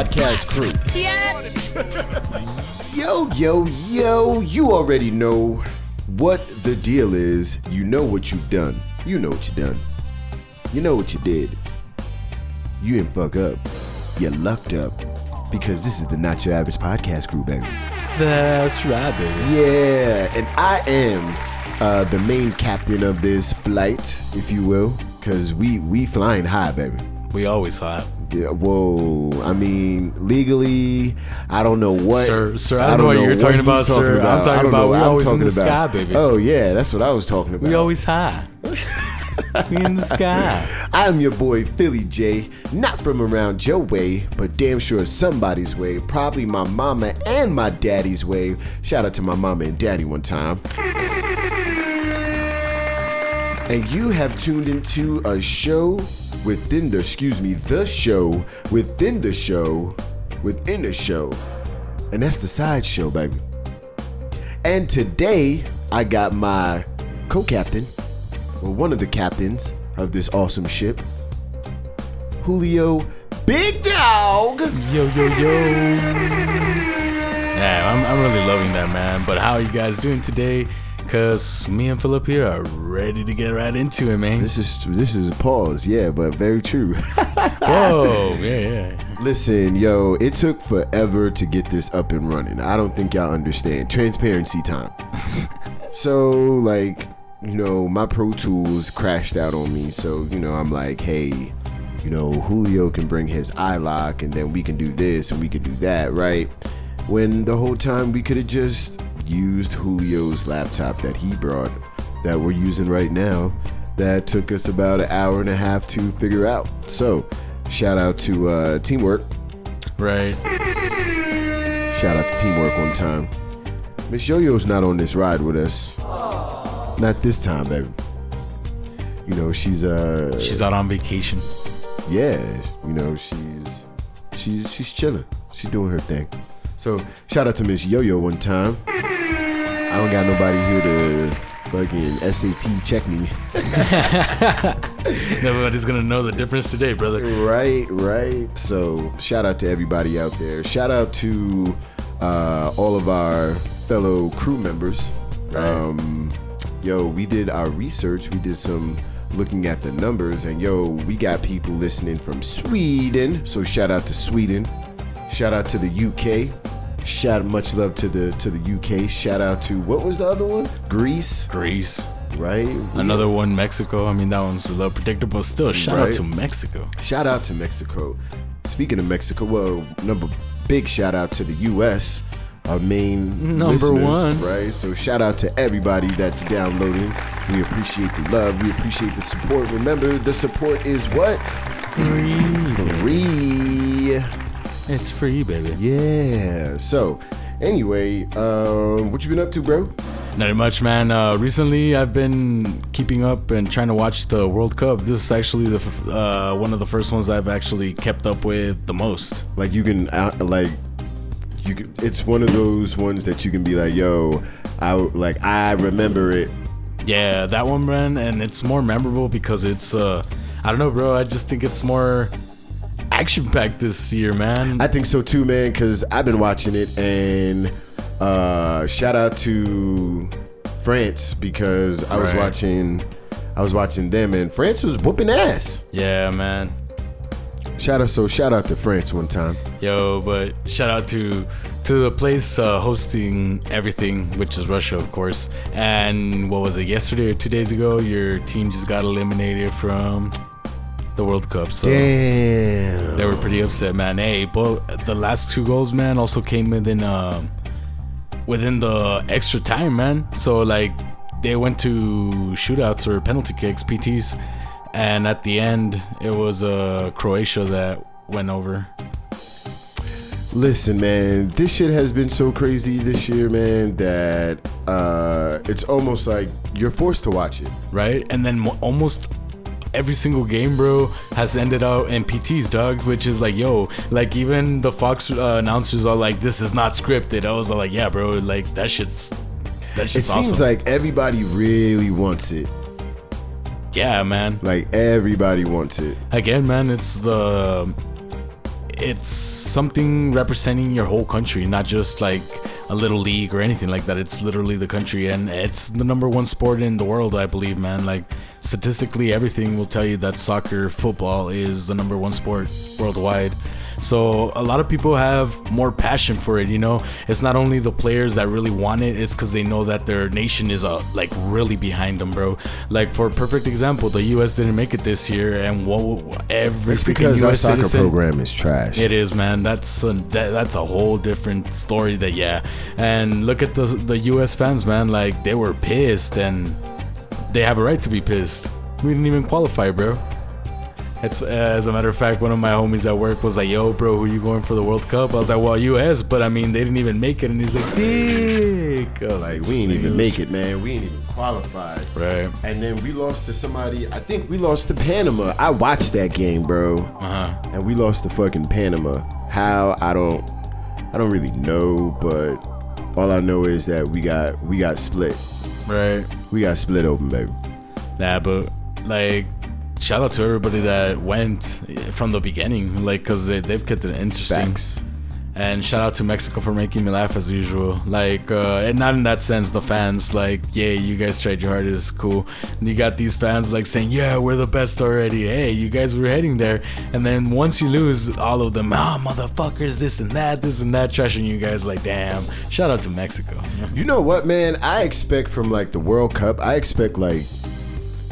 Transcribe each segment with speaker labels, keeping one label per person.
Speaker 1: Podcast crew. Yes. Yo, yo, yo, you already know what the deal is. You know what you've done. You know what you done. You know what you did. You didn't fuck up. You lucked up. Because this is the Not Your Average Podcast crew, baby.
Speaker 2: That's right, baby.
Speaker 1: Yeah, and I am uh, the main captain of this flight, if you will, because we we flying high, baby.
Speaker 2: We always hot.
Speaker 1: Yeah, whoa. I mean, legally, I don't know what.
Speaker 2: Sir- sir, I don't know what you're talking
Speaker 1: he's
Speaker 2: about, sir. I'm talking about we
Speaker 1: what I'm
Speaker 2: always in
Speaker 1: talking
Speaker 2: the sky, baby.
Speaker 1: Oh yeah, that's what I was talking about.
Speaker 2: We always high. we in the sky.
Speaker 1: I'm your boy Philly J, not from around your way, but damn sure somebody's way. Probably my mama and my daddy's way. Shout out to my mama and daddy one time. And you have tuned into a show within the, excuse me, the show within the show within the show. And that's the side show, baby. And today I got my co-captain, or one of the captains of this awesome ship, Julio Big Dog.
Speaker 2: Yo, yo, yo. Yeah, I'm, I'm really loving that, man. But how are you guys doing today? Cause me and Philip here are ready to get right into it, man.
Speaker 1: This is this is a pause, yeah, but very true.
Speaker 2: Whoa, yeah, yeah.
Speaker 1: Listen, yo, it took forever to get this up and running. I don't think y'all understand. Transparency time. so, like, you know, my Pro Tools crashed out on me. So, you know, I'm like, hey, you know, Julio can bring his iLok and then we can do this and we can do that, right? When the whole time we could have just used Julio's laptop that he brought that we're using right now. That took us about an hour and a half to figure out. So, shout out to uh, Teamwork.
Speaker 2: Right.
Speaker 1: Shout out to Teamwork one time. Miss Yo-Yo's not on this ride with us. Not this time, baby. You know, she's uh
Speaker 2: She's out on vacation.
Speaker 1: yeah, you know, she's she's she's chilling. She's doing her thing. So shout out to Miss Yo-Yo one time. I don't got nobody here to fucking SAT check me.
Speaker 2: Nobody's gonna know the difference today, brother.
Speaker 1: Right, right. So shout out to everybody out there. Shout out to uh, all of our fellow crew members.
Speaker 2: Right.
Speaker 1: Um, yo, we did our research. We did some looking at the numbers, and yo, we got people listening from Sweden. So shout out to Sweden. Shout out to the UK. Shout much love to the to the UK. Shout out to what was the other one? Greece,
Speaker 2: Greece.
Speaker 1: right?
Speaker 2: Another one, Mexico. I mean, that one's a little predictable. Still, shout
Speaker 1: Right.
Speaker 2: out to Mexico.
Speaker 1: Shout out to Mexico. Speaking of Mexico, well, number big shout out to the U.S. Our main
Speaker 2: Number one.
Speaker 1: right? So shout out to everybody that's downloading. We appreciate the love. We appreciate the support. Remember, the support is what free.
Speaker 2: It's free, baby.
Speaker 1: Yeah. So, anyway, um, what you been up to, bro?
Speaker 2: Not much, man. Uh, recently, I've been keeping up and trying to watch the World Cup. This is actually the f- uh, one of the first ones I've actually kept up with the most.
Speaker 1: Like you can out like you can, it's one of those ones that you can be like, yo, I like I remember it
Speaker 2: Yeah, that one, man, and it's more memorable because it's uh, I don't know, bro. I just think it's more action packed this year, man.
Speaker 1: I think so too, man. Because I've been watching it, and uh, shout out to France because I was
Speaker 2: Right.
Speaker 1: watching, I was watching them, and France was whooping ass.
Speaker 2: yeah, man.
Speaker 1: Shout out, so shout out to France one time.
Speaker 2: Yo, but shout out to to the place uh, hosting everything, which is Russia, of course. And what was it? Yesterday or two days ago, your team just got eliminated from the World Cup. So
Speaker 1: Damn.
Speaker 2: they were pretty upset, man. Hey, but the last two goals, man, also came within um within the extra time, man. So like they went to shootouts or penalty kicks, PTs, and at the end it was uh Croatia that went over.
Speaker 1: Listen, man, this shit has been so crazy this year, man, that uh, it's almost like you're forced to watch it.
Speaker 2: right? And then almost every single game, bro, has ended out in PTs, dog. Which is like, yo, like even the Fox uh, announcers are like, this is not scripted. I was like, yeah, bro, like that shit's that
Speaker 1: It
Speaker 2: shit's
Speaker 1: seems like everybody really wants it.
Speaker 2: yeah, man.
Speaker 1: Like everybody wants it.
Speaker 2: Again, man, it's the it's something representing your whole country, not just like a little league or anything like that. It's literally the country, and it's the number one sport in the world, I believe, man. Like statistically, everything will tell you that soccer, football is the number one sport worldwide. So a lot of people have more passion for it. You know, it's not only the players that really want it; it's because they know that their nation is uh, like really behind them, bro. Like for a perfect example, the U.S. didn't make it this year, and what every
Speaker 1: It's because our
Speaker 2: U.S.
Speaker 1: soccer
Speaker 2: citizen,
Speaker 1: program is trash.
Speaker 2: it is, man. That's a, that, that's a whole different story. That yeah, and look at the the U.S. fans, man. Like they were pissed, and they have a right to be pissed. We didn't even qualify, bro. It's as a matter of fact, one of my homies at work was like, "Yo, bro, who you going for the World Cup?" I was like, "Well, U.S.," but I mean, they didn't even make it, and he's like, "Dick."
Speaker 1: Like we ain't even make it, man. We ain't even qualified.
Speaker 2: Right.
Speaker 1: And then we lost to somebody. I think we lost to Panama. I watched that game, bro.
Speaker 2: Uh huh.
Speaker 1: And we lost to fucking Panama. How I don't, I don't really know. But all I know is that we got we got split.
Speaker 2: Right.
Speaker 1: We got split open, baby.
Speaker 2: Nah, but like, shout out to everybody that went from the beginning, like, cause they they've kept it interesting.
Speaker 1: Facts.
Speaker 2: And shout out to Mexico for making me laugh as usual. Like, uh, and not in that sense, the fans, like, yeah, you guys tried your hardest, cool. And you got these fans like saying, yeah, we're the best already. Hey, you guys were heading there. And then once you lose, all of them, ah, motherfuckers, this and that, this and that, trashing you guys. Like, damn. Shout out to Mexico.
Speaker 1: You know what, man? I expect from like the World Cup. I expect like,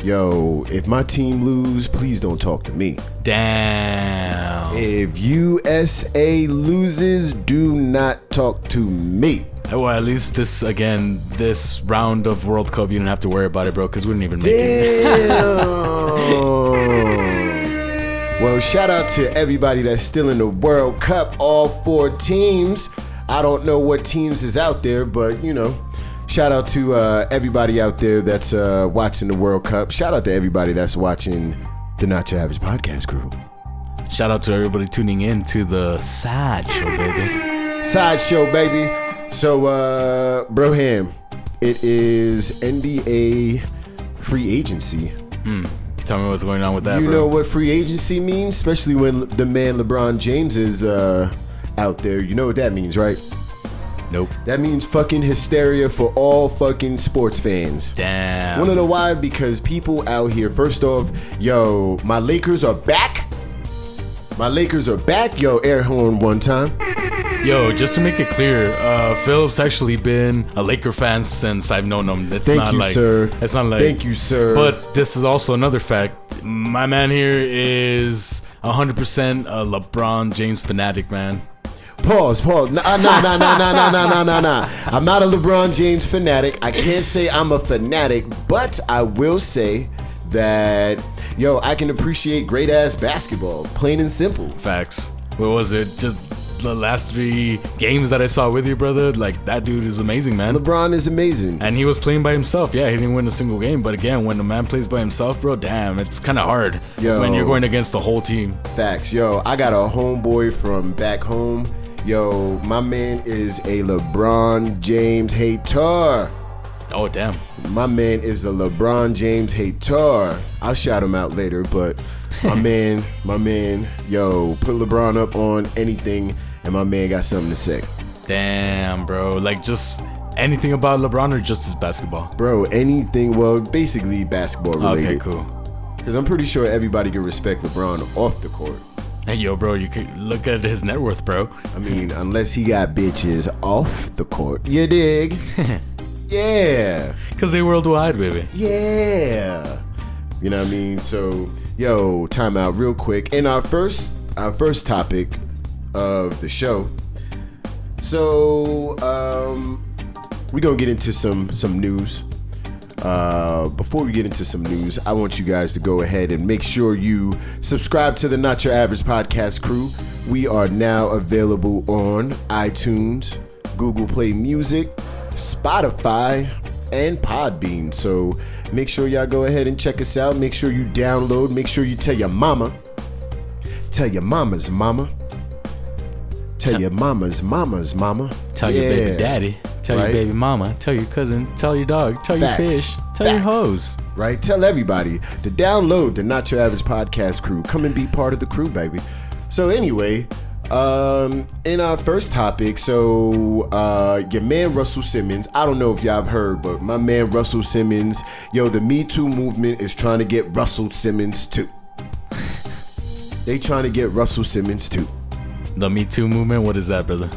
Speaker 1: yo, if my team lose, please don't talk to me.
Speaker 2: Damn.
Speaker 1: If USA loses, do not talk to me.
Speaker 2: Oh, well, at least this, again, this round of World Cup, you didn't have to worry about it, bro, because we didn't even make it.
Speaker 1: Damn. well, shout out to everybody that's still in the World Cup. All four teams. I don't know what teams is out there, but you know, shout out to uh, everybody out there that's uh, watching the World Cup. Shout out to everybody that's watching the Not Your Average Podcast crew.
Speaker 2: Shout out to everybody tuning in to the side show, baby.
Speaker 1: Sideshow, baby. So, uh, Broham, it is NBA free agency.
Speaker 2: Tell me what's going on with that,
Speaker 1: You
Speaker 2: bro.
Speaker 1: know what free agency means, especially when the man LeBron James is uh, out there. You know what that means, right?
Speaker 2: Nope.
Speaker 1: That means fucking hysteria for all fucking sports fans.
Speaker 2: Damn.
Speaker 1: Wanna know why? Because people out here, first off, yo, my Lakers are back. My Lakers are back. Yo, air horn one time.
Speaker 2: Yo, just to make it clear, uh, Phil's actually been a Laker fan since I've known him. It's
Speaker 1: Thank
Speaker 2: not
Speaker 1: you,
Speaker 2: like
Speaker 1: sir.
Speaker 2: it's not like
Speaker 1: Thank you, sir.
Speaker 2: But this is also another fact. My man here is 100% a LeBron James fanatic, man.
Speaker 1: Pause, pause. Nah, nah, nah, nah, nah, nah, nah, nah, nah, nah. I'm not a LeBron James fanatic. I can't say I'm a fanatic, but I will say that, yo, I can appreciate great ass basketball, plain and simple.
Speaker 2: Facts. What was it? Just the last three games that I saw with you, brother. Like that dude is amazing, man.
Speaker 1: LeBron is amazing.
Speaker 2: And he was playing by himself. Yeah, he didn't win a single game. But again, when the man plays by himself, bro, damn, it's kind of hard
Speaker 1: Yo.
Speaker 2: when you're going against the whole team.
Speaker 1: Facts. Yo, I got a homeboy from back home. Yo, my man is a LeBron James hater.
Speaker 2: Oh, damn.
Speaker 1: My man is a LeBron James hater. I'll shout him out later, but my man, my man, yo, put LeBron up on anything, and my man got something to say.
Speaker 2: Damn, bro. Like just anything about LeBron or just his basketball?
Speaker 1: Bro, anything, well, basically basketball related.
Speaker 2: Okay, cool.
Speaker 1: Because I'm pretty sure everybody can respect LeBron off the court.
Speaker 2: Hey, yo, bro, you could look at his net worth, bro.
Speaker 1: I mean, unless he got bitches off the court. You dig? yeah.
Speaker 2: Because they worldwide, baby.
Speaker 1: Yeah. You know what I mean? So, yo, time out real quick. In our first our first topic of the show. So, um we're going to get into some some news. Uh, before we get into some news, I want you guys to go ahead and make sure you subscribe to the Not Your Average Podcast crew. We are now available on iTunes, Google Play Music, Spotify, and Podbean. So make sure y'all go ahead and check us out. Make sure you download. Make sure you tell your mama. Tell your mama's mama. Tell your mama's mama's mama.
Speaker 2: Tell your baby daddy. Tell
Speaker 1: Right?
Speaker 2: your baby mama. Tell your cousin. Tell your dog. Tell
Speaker 1: Facts.
Speaker 2: your fish. Tell your
Speaker 1: Facts.
Speaker 2: hose.
Speaker 1: right? Tell everybody to download the Not Your Average Podcast crew. Come and be part of the crew, baby. So anyway, Um, in our first topic, so uh, your man Russell Simmons. I don't know if y'all have heard, but my man Russell Simmons, yo, the Me Too movement is trying to get Russell Simmons too. they trying to get Russell Simmons too.
Speaker 2: The Me Too movement. What is that, brother?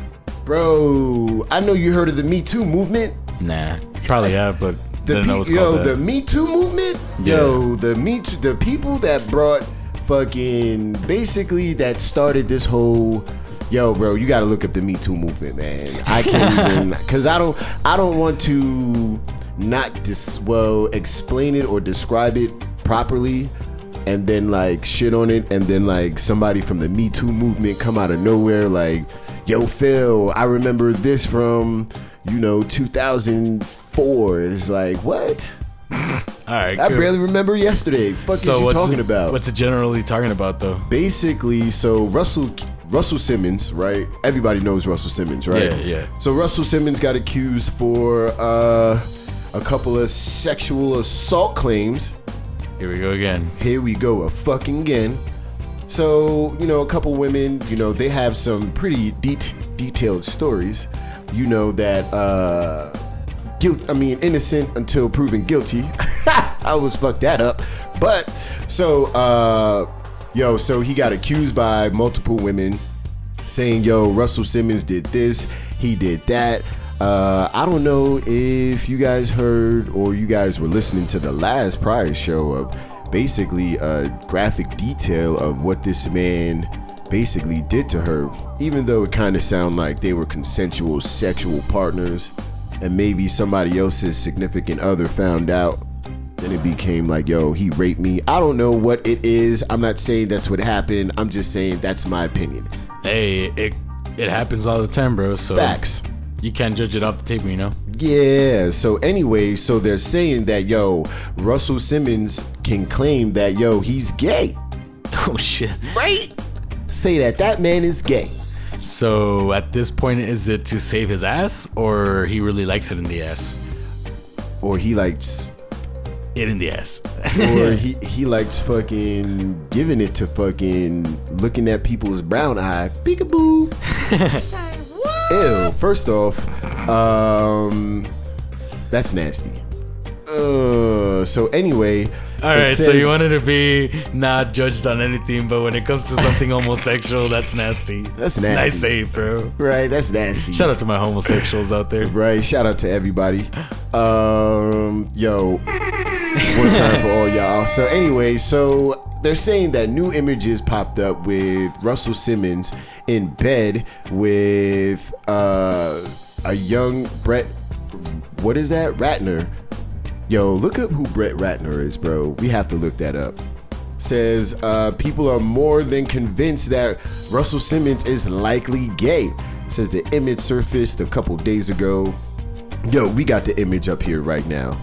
Speaker 1: Bro, I know you heard of the Me Too movement.
Speaker 2: Nah, probably have, but
Speaker 1: The
Speaker 2: didn't know it
Speaker 1: pe- yo, the. Me Too movement. Yo, the Me Too, the people that brought fucking basically that started this whole. Yo, bro, you got to look up the Me Too movement, man. I can't even because I don't. I don't want to not dis well explain it or describe it properly and then like shit on it and then like somebody from the Me Too movement come out of nowhere like, yo Phil, I remember this from, you know, 2004. It's like, what?
Speaker 2: All right,
Speaker 1: I
Speaker 2: cool.
Speaker 1: barely remember yesterday. Fuck is you talking
Speaker 2: it-
Speaker 1: about?
Speaker 2: What's it generally talking about though?
Speaker 1: Basically, so Russell Russell Simmons, right? Everybody knows Russell Simmons, right?
Speaker 2: Yeah, yeah.
Speaker 1: So Russell Simmons got accused for uh, a couple of sexual assault claims.
Speaker 2: Here we go again.
Speaker 1: here we go a fucking again so you know a couple women you know they have some pretty de- detailed stories. You know that uh guilt i mean innocent until proven guilty. I was fucked that up. But so uh yo so he got accused by multiple women saying, "Yo, Russell Simmons did this, he did that." Uh, I don't know if you guys heard or you guys were listening to the last prior show of basically a graphic detail of what this man basically did to her. Even though it kind of sounded like they were consensual sexual partners, and maybe somebody else's significant other found out then it became like, yo, he raped me. I don't know what it is. I'm not saying that's what happened. I'm just saying that's my opinion.
Speaker 2: Hey, it it happens all the time, bro. So
Speaker 1: Facts.
Speaker 2: You can't judge it off the table, you know.
Speaker 1: Yeah. So anyway, so they're saying that yo, Russell Simmons can claim that yo, he's gay.
Speaker 2: Oh shit.
Speaker 1: Right? Say that that man is gay.
Speaker 2: So at this point, is it to save his ass, or he really likes it in the ass?
Speaker 1: Or he likes
Speaker 2: It in the ass.
Speaker 1: or he he likes fucking giving it to fucking looking at people's brown eye. Peekaboo. Ew. First off, um, that's nasty. Uh, so anyway.
Speaker 2: All right, so you wanted to be not judged on anything, but when it comes to something homosexual, that's nasty.
Speaker 1: That's nasty.
Speaker 2: Nice save, bro.
Speaker 1: right? That's nasty.
Speaker 2: Shout out to my homosexuals out there.
Speaker 1: Right. Shout out to everybody. Um, yo, one time for all y'all. So anyway, so they're saying that new images popped up with Russell Simmons in bed with uh, a young Brett. What is that? Ratner. Yo, look up who Brett Ratner is, bro. We have to look that up. Says uh, people are more than convinced that Russell Simmons is likely gay. Says the image surfaced a couple days ago. Yo, we got the image up here right now.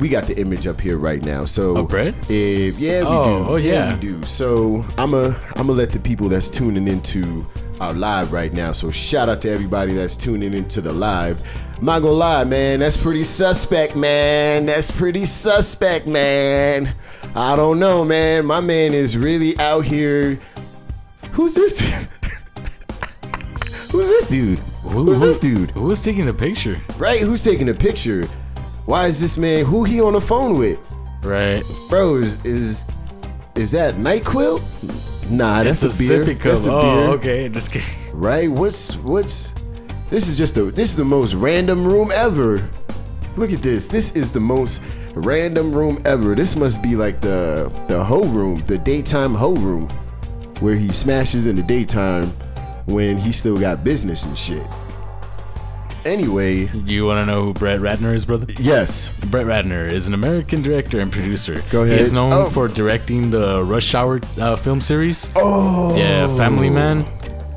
Speaker 1: We got the image up here right now. So
Speaker 2: Of Brett?
Speaker 1: If yeah, we
Speaker 2: Oh,
Speaker 1: do.
Speaker 2: oh, yeah.
Speaker 1: we do. So I'm a I'm gonna let the people that's tuning into our live right now. So shout out to everybody that's tuning into the live. I'm not gonna lie, man. That's pretty suspect, man. That's pretty suspect, man. I don't know, man. My man is really out here. Who's this? Who's this dude?
Speaker 2: Who-
Speaker 1: Who's
Speaker 2: who-
Speaker 1: this dude?
Speaker 2: Who was taking the picture?
Speaker 1: Right? Who's taking the picture? Why is this man? Who he on the phone with?
Speaker 2: Right.
Speaker 1: Bro, is is, is that Nyquil? Nah, that's
Speaker 2: it's
Speaker 1: a, beer. That's a beer.
Speaker 2: Oh, okay. Just kidding.
Speaker 1: Right? What's what's? This is just a. This is the most random room ever. Look at this. This is the most random room ever. This must be like the the hoe room, the daytime hoe room, where he smashes in the daytime when he still got business and shit. Anyway,
Speaker 2: You want to know who Brett Ratner is, brother?
Speaker 1: yes.
Speaker 2: Brett Ratner is an American director and producer.
Speaker 1: Go
Speaker 2: He
Speaker 1: ahead.
Speaker 2: is known
Speaker 1: Oh.
Speaker 2: for directing the Rush Hour uh, film series.
Speaker 1: Oh.
Speaker 2: Yeah, Family Man,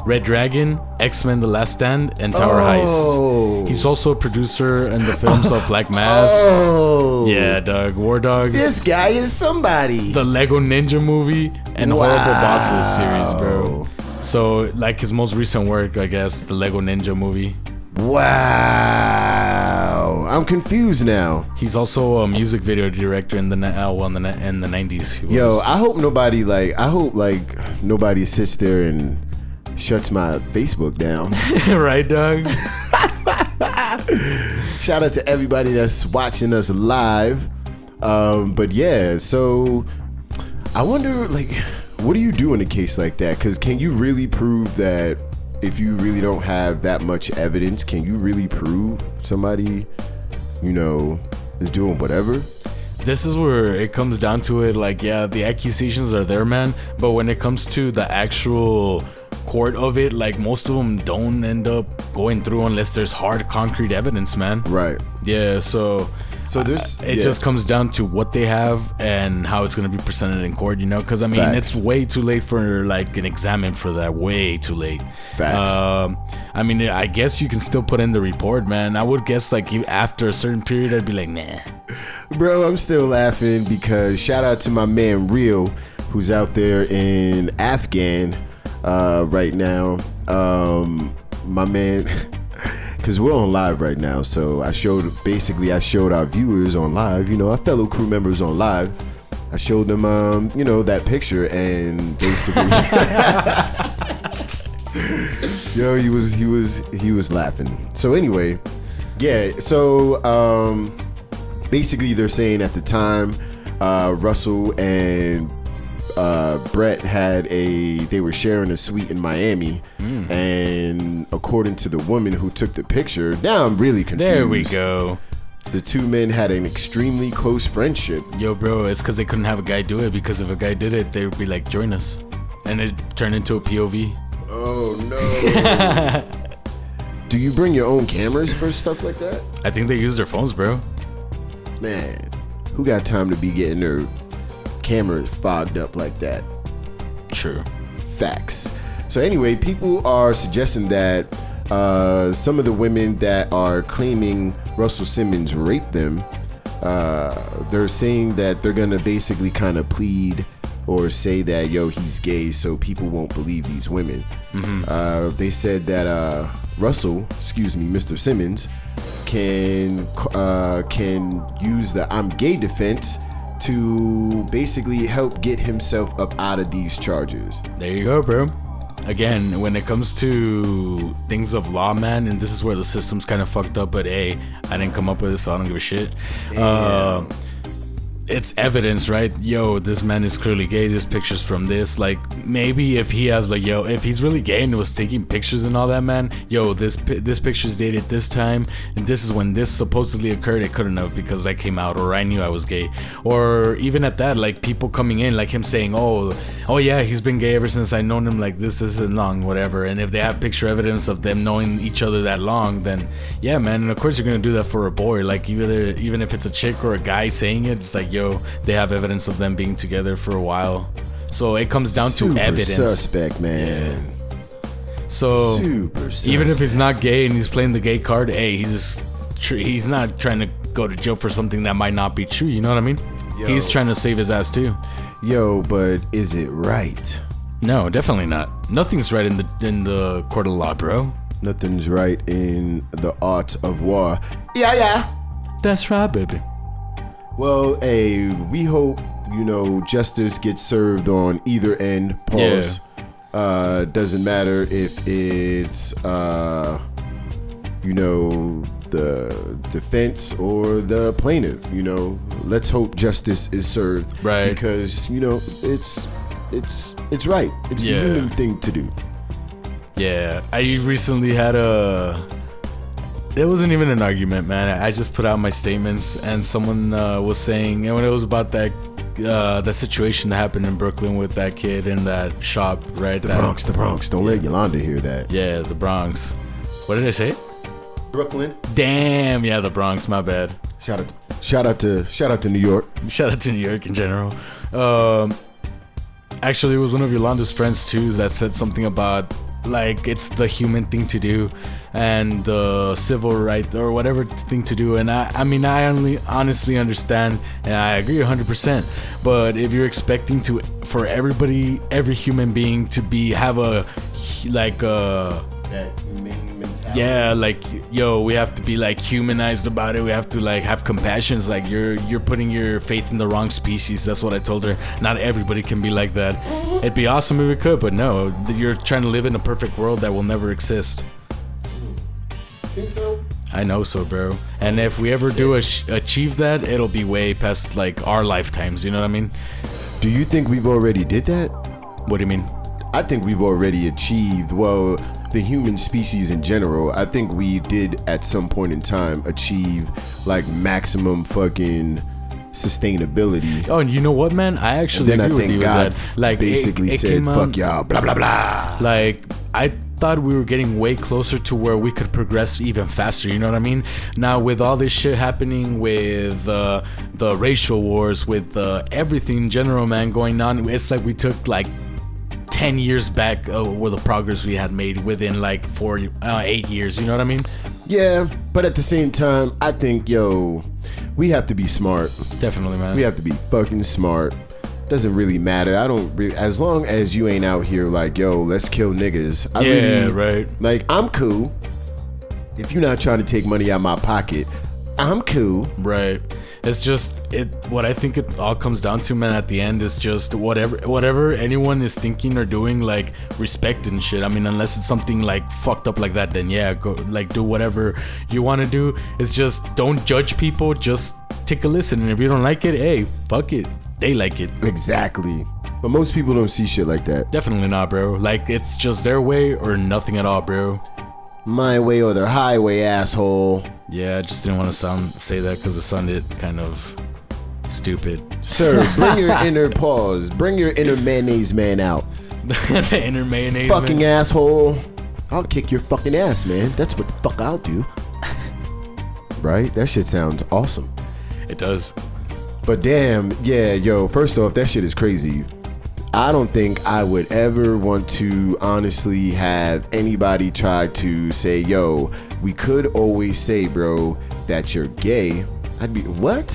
Speaker 2: Red Dragon, X Men: The Last Stand, and Tower
Speaker 1: Oh.
Speaker 2: Heist. He's also a producer in the films of Black Mass.
Speaker 1: Oh.
Speaker 2: Yeah, Doug. War Dogs,
Speaker 1: This guy is somebody.
Speaker 2: the Lego Ninja movie, and Horrible Bosses series, bro. So, like his most recent work, I guess, the Lego Ninja movie.
Speaker 1: Wow. I'm confused now.
Speaker 2: He's also a music video director in the uh, well, in the in the nineties.
Speaker 1: Yo, I hope nobody like I hope like nobody sits there and shuts my Facebook down.
Speaker 2: right, Doug?
Speaker 1: Shout out to everybody that's watching us live. Um, but yeah, so I wonder, like, what do you do in a case like that? Because can you really prove that if you really don't have that much evidence, can you really prove somebody, you know, is doing whatever?
Speaker 2: This is where it comes down to it. Like, yeah, the accusations are there, man. But when it comes to the actual court of it, like, most of them don't end up going through unless there's hard, concrete evidence, man.
Speaker 1: Right.
Speaker 2: Yeah, so
Speaker 1: So there's
Speaker 2: it
Speaker 1: yeah.
Speaker 2: just comes down to what they have and how it's going to be presented in court, you know? Because, I mean,
Speaker 1: Facts.
Speaker 2: it's way too late for, like, an examine for that. Way too late.
Speaker 1: Facts.
Speaker 2: Um, I mean, I guess you can still put in the report, man. I would guess, like, after a certain period, I'd be like, nah.
Speaker 1: Bro, I'm still laughing because shout out to my man Real, who's out there in Afghan uh, right now. Um, my man, because we're on live right now, so I showed basically I showed our viewers on live, you know, our fellow crew members on live. I showed them, um, you know, that picture, and basically, yo, he was he was he was laughing. So anyway, yeah. So um, basically they're saying at the time uh, Russell and uh, Brett had a they were sharing a suite in Miami and according to the woman who took the picture now I'm really confused
Speaker 2: There we go.
Speaker 1: the two men had an extremely close friendship
Speaker 2: Yo, bro, it's because they couldn't have a guy do it. Because if a guy did it, they would be like, join us. And it turned into a POV.
Speaker 1: oh no do you bring your own cameras for stuff like that
Speaker 2: I think they use their phones, bro.
Speaker 1: man who got time to be getting their cameras fogged up like that
Speaker 2: True.
Speaker 1: facts. So anyway, people are suggesting that uh, some of the women that are claiming Russell Simmons raped them, uh, they're saying that they're gonna basically kind of plead or say that yo he's gay, so people won't believe these women. Uh, they said that uh, Russell, excuse me, Mr. Simmons, can uh, can use the "I'm gay" defense to basically help get himself up out of these charges.
Speaker 2: There you go, bro. Again, when it comes to things of law, man, and this is where the system's kind of fucked up, but hey, I didn't come up with this, so I don't give a shit. Uh, it's evidence, right? Yo, this man is clearly gay. This picture's from this. Like, maybe if he has like, yo, if he's really gay and was taking pictures and all that, man, yo, this this picture's dated this time, and this is when this supposedly occurred. It couldn't have because I came out, or I knew I was gay, or even at that, like people coming in, like him saying, oh, oh yeah, he's been gay ever since I known him like this, and long, whatever. And if they have picture evidence of them knowing each other that long, then yeah, man. And of course you're gonna do that for a boy, like either even if it's a chick or a guy saying it, it's like yo, they have evidence of them being together for a while. So it comes down
Speaker 1: Super
Speaker 2: to evidence.
Speaker 1: suspect, man.
Speaker 2: So
Speaker 1: Super
Speaker 2: even if he's not gay and he's playing the gay card, hey, he's tr- he's not trying to go to jail for something that might not be true. You know what I mean?
Speaker 1: Yo.
Speaker 2: He's trying to save his ass too.
Speaker 1: Yo, but is it right?
Speaker 2: No, definitely not. Nothing's right in the in the court of law, bro.
Speaker 1: Nothing's right in the art of war. Yeah, yeah.
Speaker 2: That's right, baby.
Speaker 1: Well, hey, we hope you know justice gets served on either end. Pause. Uh, doesn't matter if it's uh, you know the defense or the plaintiff. You know, let's hope justice is served.
Speaker 2: Right.
Speaker 1: Because you know it's it's it's right. It's
Speaker 2: Yeah.
Speaker 1: the human thing to do.
Speaker 2: Yeah, I recently had a. It wasn't even an argument, man. I just put out my statements, and someone uh, was saying, and when it was about that, uh, that situation that happened in Brooklyn with that kid in that shop, right?
Speaker 1: The
Speaker 2: that,
Speaker 1: Bronx, the Bronx. Don't let Yolanda hear that.
Speaker 2: Yeah, the Bronx. What did I say?
Speaker 1: Brooklyn.
Speaker 2: Damn, yeah, the Bronx. My bad.
Speaker 1: Shout out, shout out to shout out to New York.
Speaker 2: Shout out to New York in general. Um, actually, it was one of Yolanda's friends too that said something about like it's the human thing to do and the civil right or whatever thing to do. And I, I mean, I only honestly understand and I agree 100%. But if you're expecting to for everybody, every human being to be have a like a
Speaker 1: That humane mentality.
Speaker 2: yeah like yo we have to be like humanized about it. We have to like have compassion it's like you're you're putting your faith in the wrong species. That's what i told her. Not everybody can be like that. Mm-hmm. It'd be awesome if it could but no you're trying to live in a perfect world that will never exist. Mm.
Speaker 1: Think so?
Speaker 2: i know so bro. And if we ever do ach- achieve that it'll be way past like our lifetimes. You know what i mean?
Speaker 1: Do you think we've already did that?
Speaker 2: what do you mean?
Speaker 1: I think we've already achieved, well, the human species in general. I think we did at some point in time achieve like maximum fucking sustainability.
Speaker 2: oh and you know what man i actually
Speaker 1: then I
Speaker 2: agree with
Speaker 1: think God
Speaker 2: like
Speaker 1: basically
Speaker 2: it
Speaker 1: said, fuck
Speaker 2: out-
Speaker 1: y'all, blah, blah, blah.
Speaker 2: like i thought we were getting way closer to where we could progress even faster you know what i mean now with all this shit happening with uh, the racial wars with uh, everything in general man going on it's like we took like 10 years back uh, with the progress we had made within like four uh, eight years you know what i mean
Speaker 1: Yeah, but at the same time, I think, yo, we have to be smart.
Speaker 2: definitely man
Speaker 1: We have to be fucking smart. Doesn't really matter. I don't really, as long as you ain't out here like, yo, let's kill niggas. I
Speaker 2: yeah
Speaker 1: really-
Speaker 2: right
Speaker 1: Like, I'm cool. If you're not trying to take money out my pocket, I'm cool.
Speaker 2: Right. It's just it. What I think it all comes down to, man, at the end is just whatever whatever anyone is thinking or doing, like respect and shit. I mean, unless it's something like fucked up like that, then yeah, go like do whatever you want to do. It's just don't judge people. Just take a listen, and if you don't like it, hey, fuck it. They like it.
Speaker 1: Exactly. But most people don't see shit like that.
Speaker 2: Definitely not, bro. Like it's just their way or nothing at all, bro.
Speaker 1: My way or the highway, asshole.
Speaker 2: Yeah, I just didn't want to sound say that because it sounded kind of stupid.
Speaker 1: Sir, bring your inner pause. Bring your inner mayonnaise man out.
Speaker 2: the inner mayonnaise.
Speaker 1: Fucking
Speaker 2: man.
Speaker 1: asshole. I'll kick your fucking ass, man. That's what the fuck I'll do. right? That shit sounds awesome.
Speaker 2: It does.
Speaker 1: But damn, yeah, yo, first off, that shit is crazy. I don't think I would ever want to honestly have anybody try to say, yo, we could always say, bro, that you're gay. I'd be, what?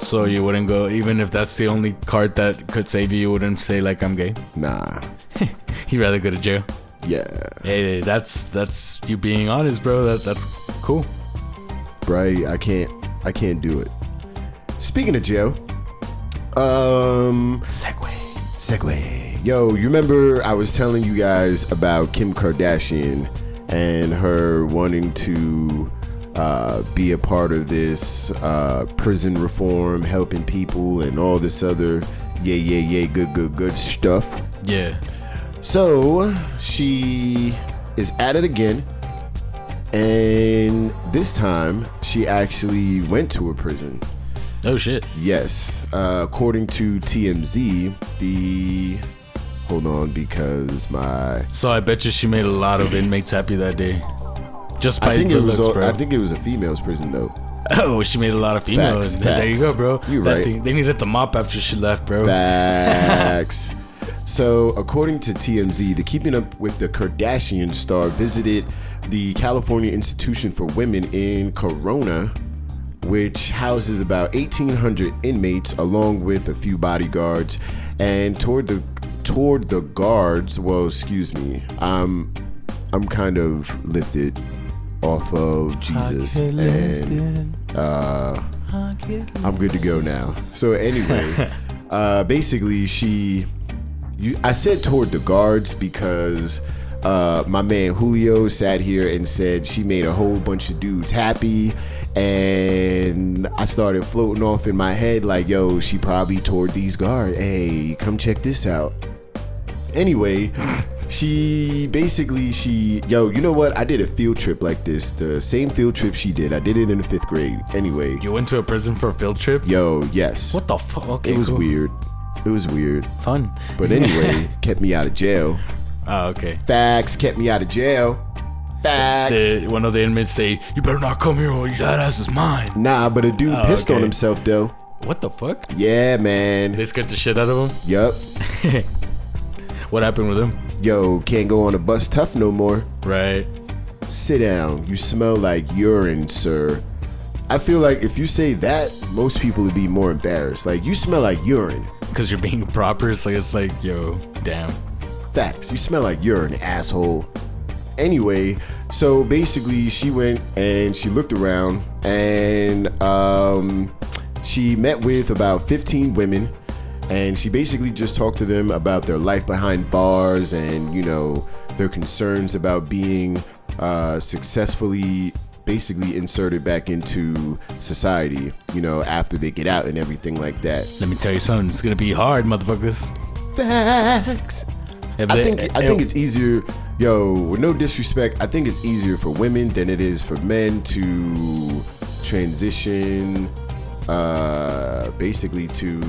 Speaker 2: So you wouldn't go, even if that's the only card that could save you, you wouldn't say like I'm gay.
Speaker 1: Nah.
Speaker 2: You'd rather go to jail.
Speaker 1: Yeah.
Speaker 2: Hey, that's that's you being honest, bro. That that's cool.
Speaker 1: Right? I can't, I can't do it. Speaking of jail, um,
Speaker 2: segue.
Speaker 1: segue. Yo, you remember I was telling you guys about Kim Kardashian and her wanting to uh, be a part of this uh, prison reform, helping people, and all this other yeah, yeah, yeah, good, good, good stuff.
Speaker 2: Yeah.
Speaker 1: So she is at it again. And this time she actually went to a prison.
Speaker 2: Oh shit.
Speaker 1: Yes, uh, according to TMZ, the hold on because my
Speaker 2: So I bet you she made a lot of inmates happy that day. Just by
Speaker 1: I think
Speaker 2: the
Speaker 1: it was
Speaker 2: looks,
Speaker 1: all-
Speaker 2: bro.
Speaker 1: I think it was a female's prison though.
Speaker 2: oh, she made a lot of females.
Speaker 1: Facts,
Speaker 2: there you go, bro.
Speaker 1: You
Speaker 2: That
Speaker 1: right.
Speaker 2: thing- they needed the mop after she left, bro.
Speaker 1: Facts. so, according to TMZ, the Keeping Up with the Kardashian star visited the California Institution for Women in Corona, which houses about 1,800 inmates, along with a few bodyguards. And toward the toward the guards, well, excuse me, I'm I'm kind of lifted off of Jesus, and uh, I'm good to go now. So anyway, uh, basically, she, you, I said toward the guards because uh, my man Julio sat here and said she made a whole bunch of dudes happy, and I started floating off in my head like, yo, she probably toward these guards. Hey, come check this out. Anyway, she basically she yo, you know what? I did a field trip like this, the same field trip she did. I did it in the fifth grade. Anyway,
Speaker 2: You went to a prison for a field trip?
Speaker 1: yo, yes,
Speaker 2: What the fuck? Okay,
Speaker 1: it was
Speaker 2: cool.
Speaker 1: weird. It was weird,
Speaker 2: Fun.
Speaker 1: but anyway, kept me out of jail.
Speaker 2: Oh, okay.
Speaker 1: Facts kept me out of jail. Facts.
Speaker 2: The, one of the inmates say, "You better not come here, or that ass is mine."
Speaker 1: Nah, but a dude
Speaker 2: Oh,
Speaker 1: pissed on
Speaker 2: okay.
Speaker 1: himself though.
Speaker 2: What the fuck?
Speaker 1: Yeah, man.
Speaker 2: They scared the shit out of him.
Speaker 1: Yup.
Speaker 2: What happened with him?
Speaker 1: Yo, can't go on a bus tough no more.
Speaker 2: Right.
Speaker 1: Sit down. You smell like urine, sir. I feel like if you say that, most people would be more embarrassed. Like, you smell like urine.
Speaker 2: Because you're being proper, so it's like, yo, damn.
Speaker 1: Facts. You smell like urine, asshole. Anyway, so basically, she went and she looked around and um, she met with about 15 women. And she basically just talked to them about their life behind bars and, you know, their concerns about being uh, successfully basically inserted back into society, you know, after they get out and everything like that.
Speaker 2: Let me tell you something. It's gonna be hard, motherfuckers.
Speaker 1: Facts. I
Speaker 2: they-
Speaker 1: think I think it's easier, yo. With no disrespect, I think it's easier for women than it is for men to transition, uh, basically to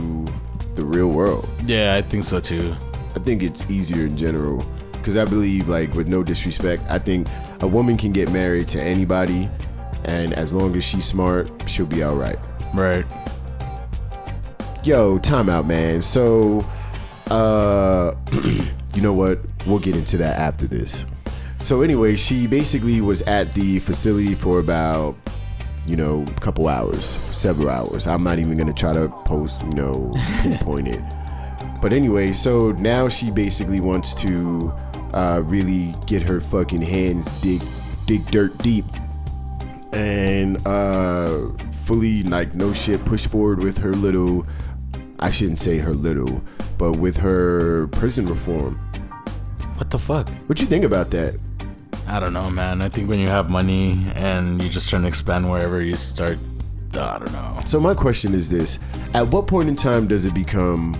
Speaker 1: the real world.
Speaker 2: Yeah, I think so too.
Speaker 1: I think it's easier in general because I believe, like, with no disrespect, I think a woman can get married to anybody, and as long as she's smart, she'll be all right.
Speaker 2: Right.
Speaker 1: Yo, time out, man. So, uh, you know what? We'll get into that after this. So, anyway, she basically was at the facility for about, you know, a couple hours, several hours. I'm not even gonna try to post, you know, pinpoint it. But anyway, so now she basically wants to uh, really get her fucking hands dig, dig dirt deep and uh fully like no shit push forward with her little I shouldn't say her little, but with her prison reform.
Speaker 2: What the fuck?
Speaker 1: What you think about that?
Speaker 2: I don't know, man. I think when you have money and you're just trying to expand wherever you start, I don't know.
Speaker 1: So my question is this: At what point in time does it become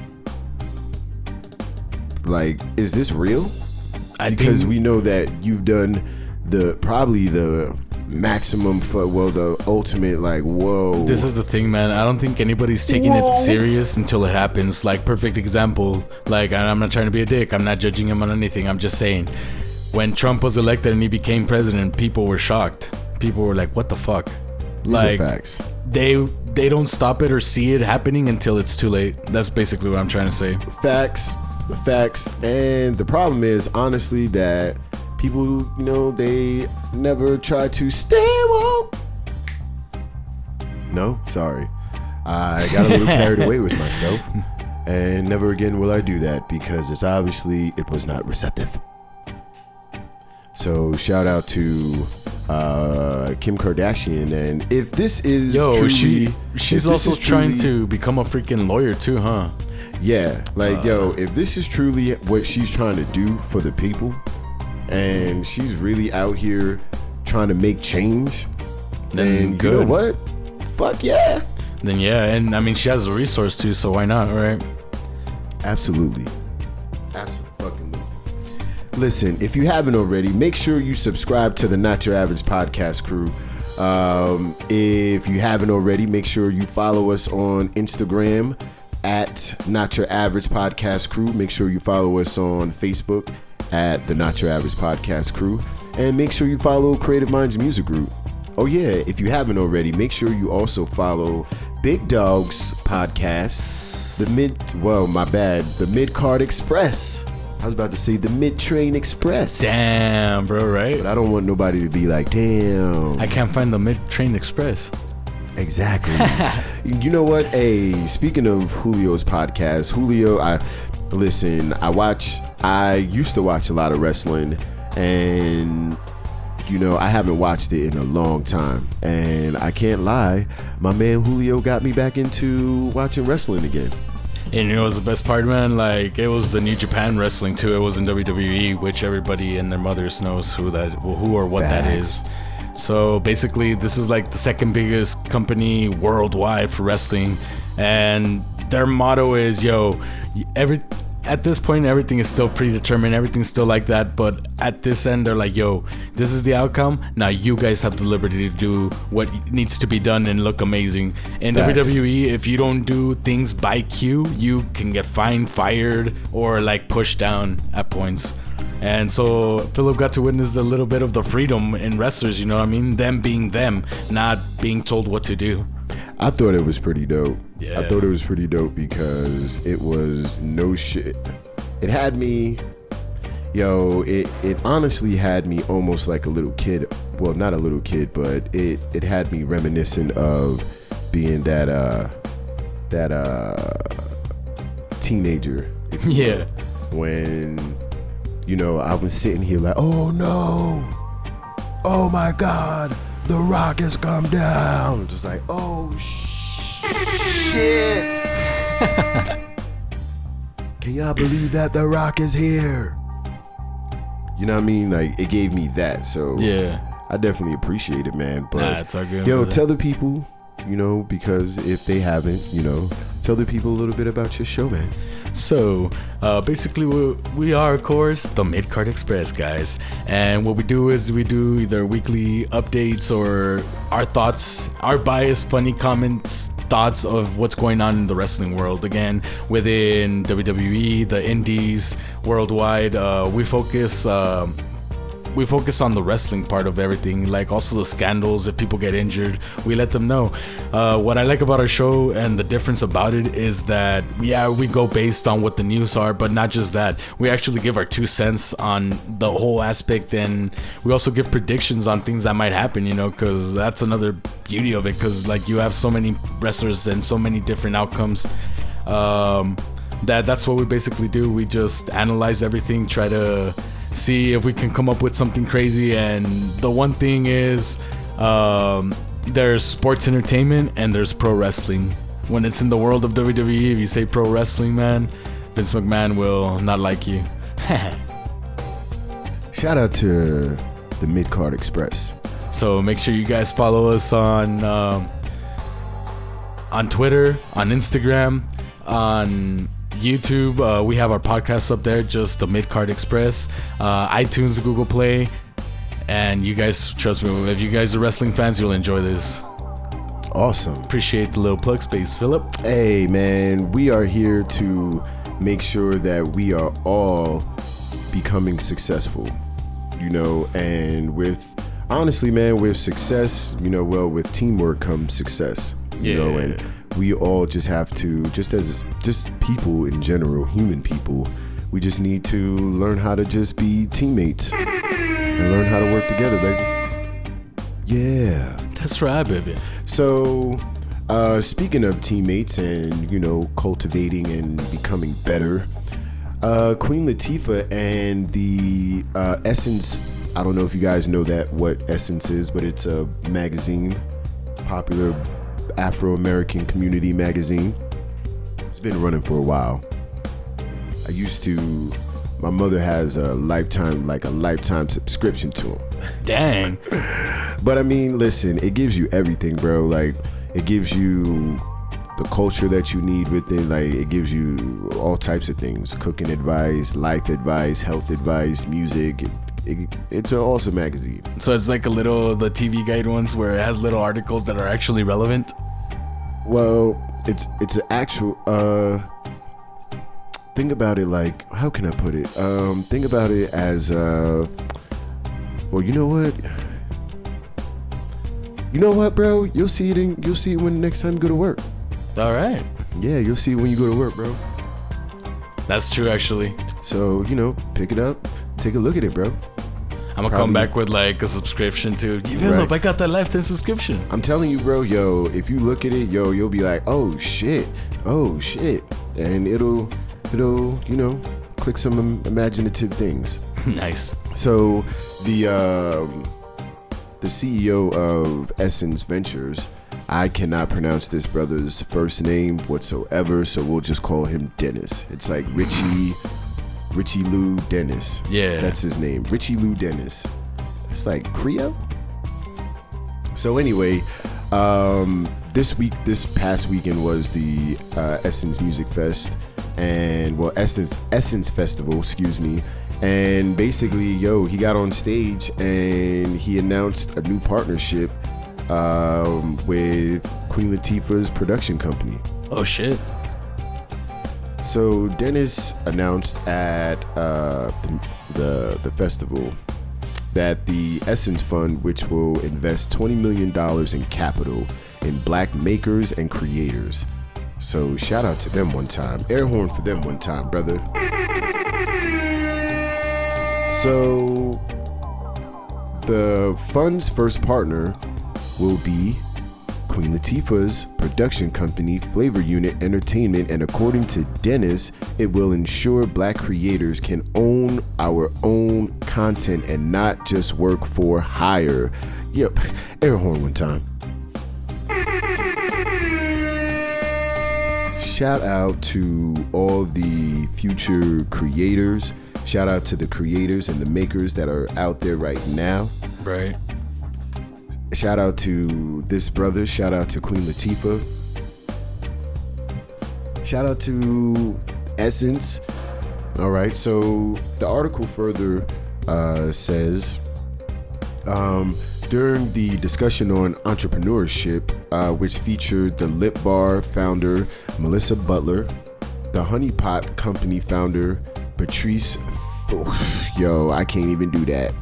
Speaker 1: like is this real?
Speaker 2: I
Speaker 1: Because
Speaker 2: think,
Speaker 1: we know that you've done the probably the maximum for well the ultimate like whoa
Speaker 2: This is the thing, man. I don't think anybody's taking
Speaker 1: Whoa.
Speaker 2: it serious until it happens. Like, perfect example. Like, and I'm not trying to be a dick. I'm not judging him on anything. I'm just saying, when Trump was elected and he became president, people were shocked. People were like, "What the fuck?"
Speaker 1: These
Speaker 2: like,
Speaker 1: are facts.
Speaker 2: they they don't stop it or see it happening until it's too late. That's basically what I'm trying to say.
Speaker 1: facts facts and the problem is honestly that people you know they never try to stay woke no sorry i got a little carried away with myself and never again will i do that because it's obviously it was not receptive so shout out to uh, Kim Kardashian, and if this is
Speaker 2: Yo,
Speaker 1: truly,
Speaker 2: she she's also trying
Speaker 1: truly-
Speaker 2: to become a freaking lawyer too, huh?
Speaker 1: yeah, like
Speaker 2: Uh.
Speaker 1: yo, if this is truly what she's trying to do for the people, and she's really out here trying to make change,
Speaker 2: Then
Speaker 1: then you know
Speaker 2: good.
Speaker 1: what? Fuck yeah,
Speaker 2: Then yeah, and I mean she has the resource too, so why not, right?
Speaker 1: absolutely, absolutely. Listen, if you haven't already, make sure you subscribe to the Not Your Average Podcast Crew. Um, if you haven't already, make sure you follow us on Instagram at Not Your Average Podcast Crew. Make sure you follow us on Facebook at the Not Your Average Podcast Crew. And make sure you follow Creative Minds Music Group. Oh, yeah, if you haven't already, make sure you also follow Big Dogs Podcast, the mid, well, my bad, the Mid Card Express. I was about to say the Mid Train Express.
Speaker 2: Damn, bro, right?
Speaker 1: But I don't want nobody to be like, damn.
Speaker 2: I can't find the Mid Train Express.
Speaker 1: Exactly. you know what? Hey, speaking of Julio's podcast, Julio, I listen, I watch I used to watch a lot of wrestling and you know, I haven't watched it in a long time. And I can't lie, my man Julio got me back into watching wrestling again.
Speaker 2: And you know what's the best part, man? Like it was the New Japan Wrestling too. It was in WWE, which everybody and their mothers knows who that, well, who or what that is. So basically, this is like the second biggest company worldwide for wrestling, and their motto is, "Yo, every." At this point, everything is still predetermined. Everything's still like that. But at this end, they're like, "Yo, this is the outcome. Now you guys have the liberty to do what needs to be done and look amazing." In
Speaker 1: Facts.
Speaker 2: WWE, if you don't do things by cue, you can get fined, fired, or like pushed down at points. And so Philip got to witness a little bit of the freedom in wrestlers, you know what I mean? Them being them, not being told what to do.
Speaker 1: I thought it was pretty dope. I thought it was pretty dope because it was no shit. It had me, yo. It it honestly had me almost like a little kid. Well, not a little kid, but it it had me reminiscent of being that uh that uh teenager.
Speaker 2: Yeah.
Speaker 1: when you know, I was sitting here like, oh no, oh my God, The Rock has come down. Just like, oh shit. Can y'all believe that The Rock is here? You know what I mean? Like it gave me that. So
Speaker 2: Yeah.
Speaker 1: I definitely appreciate it, man. But
Speaker 2: Nah, it's all good,
Speaker 1: yo,
Speaker 2: brother.
Speaker 1: tell the people, you know, because if they haven't, you know, tell the people a little bit about your show, man.
Speaker 2: So, uh, basically, we, we are, of course, the Midcard Express, guys. And what we do is we do either weekly updates or our thoughts, our biased, funny comments, thoughts of what's going on in the wrestling world. Again, within WWE, the Indies, worldwide, uh, we focus. um we focus on the wrestling part of everything, like also the scandals. If people get injured, we let them know. Uh, what I like about our show and the difference about it is that yeah, we go based on what the news are, but not just that. We actually give our two cents on the whole aspect, and we also give predictions on things that might happen. You know, because that's another beauty of it. Because like you have so many wrestlers and so many different outcomes. Um, that that's what we basically do. We just analyze everything, try to see if we can come up with something crazy. And the one thing is, um, there's sports entertainment and there's pro wrestling. When it's in the world of WWE, if you say pro wrestling, man, Vince McMahon will not like you.
Speaker 1: Shout out to the Mid Card Express.
Speaker 2: So make sure you guys follow us on um, on Twitter, on Instagram, on YouTube. Uh, we have our podcast up there, just the Midcard Express, uh, iTunes, Google Play, and you guys trust me. If you guys are wrestling fans, you'll enjoy this.
Speaker 1: Awesome.
Speaker 2: Appreciate the little plug space, Philip.
Speaker 1: Hey, man, we are here to make sure that we are all becoming successful, you know, and with honestly, man, with success, you know, well, with teamwork comes success, you know,
Speaker 2: Yeah.
Speaker 1: and we all just have to, just as just people in general, human people, we just need to learn how to just be teammates and learn how to work together, baby. Yeah.
Speaker 2: That's right, baby.
Speaker 1: So, uh, speaking of teammates and you know cultivating and becoming better, uh, Queen Latifah and the uh, Essence. I don't know if you guys know that what Essence is, but it's a magazine, popular Afro American community magazine. It's been running for a while. I used to. My mother has a lifetime, like a lifetime subscription to them.
Speaker 2: Dang.
Speaker 1: But I mean, listen, it gives you everything, bro. Like, it gives you the culture that you need with it. Like, it gives you all types of things cooking advice, life advice, health advice, music. It, it, it's an awesome magazine.
Speaker 2: So it's like a little the TV guide ones where it has little articles that are actually relevant.
Speaker 1: Well, it's it's an actual. uh Think about it like how can I put it? Um, think about it as uh, well. You know what? You know what, bro? You'll see it. In, you'll see it when next time you go to work.
Speaker 2: All right.
Speaker 1: Yeah, you'll see it when you go to work, bro.
Speaker 2: That's true, actually.
Speaker 1: So, you know, pick it up, take a look at it, bro.
Speaker 2: I'm gonna
Speaker 1: Probably-
Speaker 2: come back with like a subscription to. Philip. I got that lifetime subscription.
Speaker 1: I'm telling you, bro, yo, if you look at it, yo, you'll be like, oh shit, oh shit. And it'll, it'll, you know, click some im- imaginative things.
Speaker 2: nice.
Speaker 1: So, the, um, the CEO of Essence Ventures, I cannot pronounce this brother's first name whatsoever, so we'll just call him Dennis. It's like Richie, Richie Lou Dennis.
Speaker 2: Yeah.
Speaker 1: That's his name, Richie Lou Dennis. It's like Creole. So anyway, um, this week, this past weekend was the uh, Essence Music Fest, and well, Essence Essence Festival, excuse me. And basically, yo, he got on stage and he announced a new partnership um, with Queen Latifah's production company.
Speaker 2: Oh shit.
Speaker 1: So Dennis announced at uh, the, the the festival that the Essence Fund, which will invest twenty million dollars in capital in black makers and creators. So shout out to them one time, air horn for them one time, brother. So the fund's first partner will be Queen Latifah's production company, Flavor Unit Entertainment, and according to Dennis, it will ensure black creators can own our own content and not just work for hire. Yep, air horn one time. Shout out to all the future creators. Shout out to the creators and the makers that are out there right now.
Speaker 2: Right.
Speaker 1: Shout out to this brother. Shout out to Queen Latifah. Shout out to Essence. All right. So the article further uh, says um, during the discussion on entrepreneurship, uh, which featured the Lip Bar founder Melissa Butler, the Honey Pot Company founder Patrice. Yo, I can't even do that.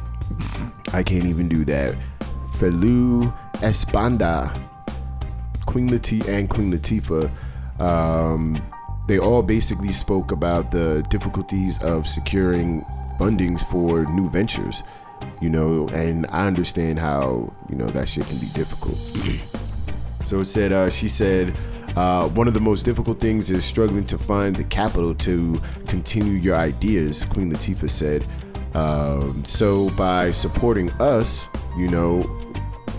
Speaker 1: I can't even do that. Felu Espanda, Queen Latifah, and Queen Latifah, um, they all basically spoke about the difficulties of securing fundings for new ventures. You know, and I understand how you know that shit can be difficult. so it said, uh, she said, uh, one of the most difficult things is struggling to find the capital to continue your ideas. Queen Latifah said. Um, so by supporting us, you know,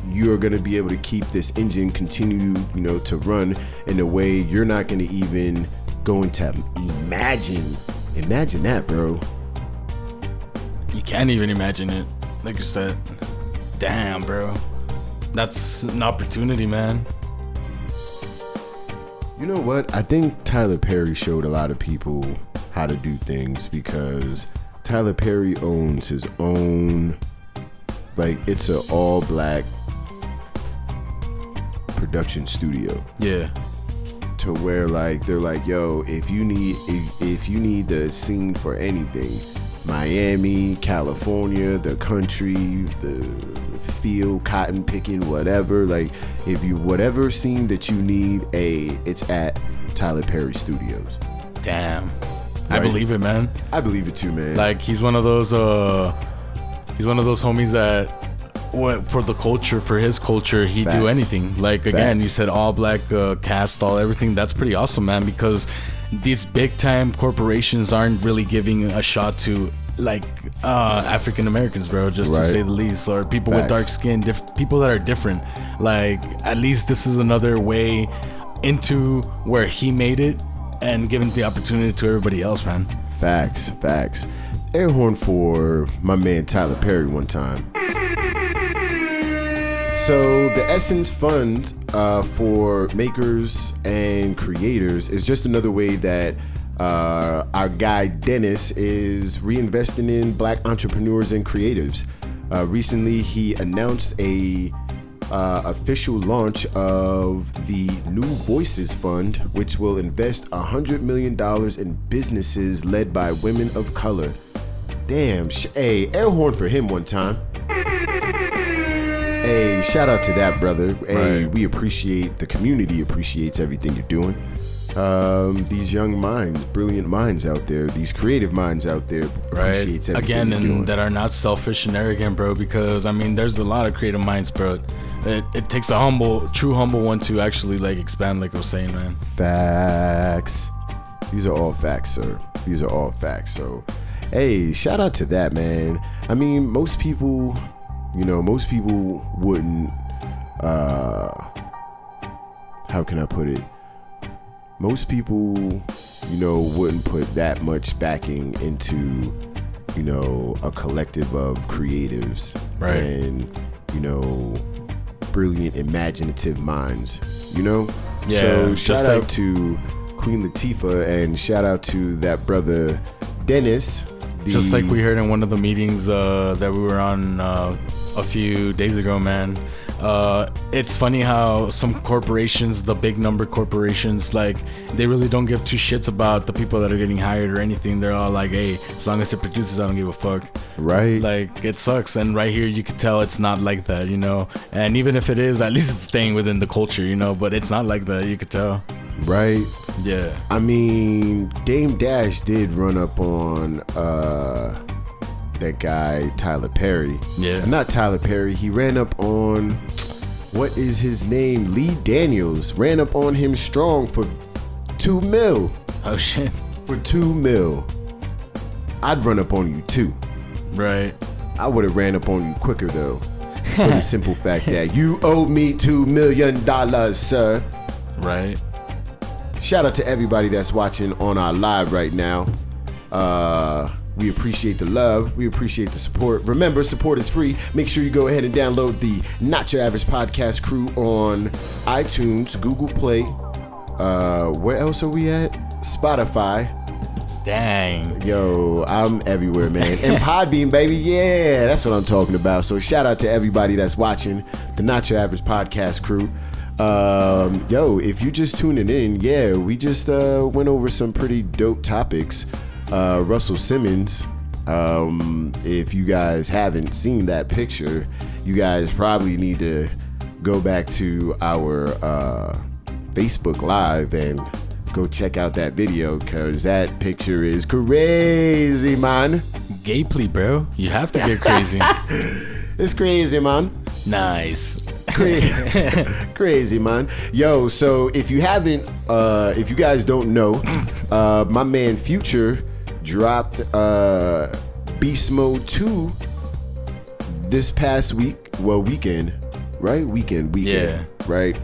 Speaker 1: you're going to be able to keep this engine continue, you know, to run in a way you're not going to even go into imagine. Imagine that, bro.
Speaker 2: You can't even imagine it. Like you said. Damn, bro. That's an opportunity, man.
Speaker 1: You know what? I think Tyler Perry showed a lot of people how to do things because Tyler Perry owns his own like it's an all black production studio
Speaker 2: Yeah.
Speaker 1: to where like they're like yo if you need if, if you need the scene for anything miami california the country the field cotton picking whatever like if you whatever scene that you need a it's at tyler perry studios
Speaker 2: Damn. I believe it, man.
Speaker 1: i believe it too man
Speaker 2: Like he's one of those uh he's one of those homies that what for the culture, for his culture, he'd
Speaker 1: Facts.
Speaker 2: do anything. Like again, you said all black uh, cast, all everything. That's pretty awesome, man, because these big time corporations aren't really giving a shot to like uh African Americans, bro, just to say the least, or people with dark skin, diff- people that are different. Like at least this is another way into where he made it and giving the opportunity to everybody else, man.
Speaker 1: Facts, facts. Air horn for my man Tyler Perry one time. So the Essence Fund uh, for makers and creators is just another way that uh, our guy Dennis is reinvesting in black entrepreneurs and creatives. Uh, recently, he announced a uh, official launch of the New Voices Fund, which will invest $100 million in businesses led by women of color. Damn, sh- hey, air horn for him one time. Hey, shout out to that brother. Hey,
Speaker 2: Right.
Speaker 1: we appreciate the community appreciates everything you're doing. Um, these young minds, brilliant minds out there, these creative minds out there
Speaker 2: right again
Speaker 1: you're doing.
Speaker 2: and that are not selfish and arrogant bro because i mean there's a lot of creative minds bro it, it takes a humble true humble one to actually like expand like i was saying man
Speaker 1: Facts. These are all facts, sir. These are all facts. So, hey, shout out to that, man. I mean, most people, you know, most people wouldn't, uh, how can I put it? Most people, you know, wouldn't put that much backing into, you know, a collective of creatives
Speaker 2: Right.
Speaker 1: and, you know, brilliant, imaginative minds, you know?
Speaker 2: Yeah,
Speaker 1: So, shout out
Speaker 2: like-
Speaker 1: to Queen Latifah and shout out to that brother Dennis.
Speaker 2: Just like we heard in one of the meetings uh, that we were on uh, a few days ago man. Uh, it's funny how some corporations the big number corporations like they really don't give two shits about the people that are getting hired or anything. They're all like hey as long as it produces i don't give a fuck.
Speaker 1: Right?
Speaker 2: like it sucks. And right here you can tell it's not like that you know? And even if it is at least it's staying within the culture you know? But it's not like that. You could tell.
Speaker 1: Right.
Speaker 2: yeah.
Speaker 1: I mean, Dame Dash did run up on uh that guy Tyler Perry.
Speaker 2: Yeah.
Speaker 1: Not Tyler Perry. He ran up on what is his name? Lee Daniels ran up on him strong for two mil.
Speaker 2: Oh shit.
Speaker 1: For two mil. I'd run up on you too.
Speaker 2: Right.
Speaker 1: I would have ran up on you quicker though. For the simple fact that you owe me two million dollars, sir.
Speaker 2: Right.
Speaker 1: Shout out to everybody that's watching on our live right now. Uh, we appreciate the love. We appreciate the support. Remember, support is free. Make sure you go ahead and download the Not Your Average Podcast Crew on iTunes, Google Play. Uh, where else are we at? Spotify.
Speaker 2: Dang.
Speaker 1: Yo, I'm everywhere, man. And Podbean, baby. Yeah, that's what I'm talking about. So shout out to everybody that's watching the Not Your Average Podcast Crew. Um, yo, if you just tuning in, yeah, we just uh, went over some pretty dope topics. Uh, Russell Simmons. Um, if you guys haven't seen that picture, you guys probably need to go back to our uh, Facebook Live and go check out that video because that picture is crazy, man.
Speaker 2: Gay bro. You have to get crazy.
Speaker 1: It's crazy, man.
Speaker 2: nice.
Speaker 1: Crazy, crazy, man. Yo, so if you haven't, uh, if you guys don't know, uh, my man Future dropped uh, Beast Mode 2 this past week. Well, weekend, right? Weekend, weekend, right?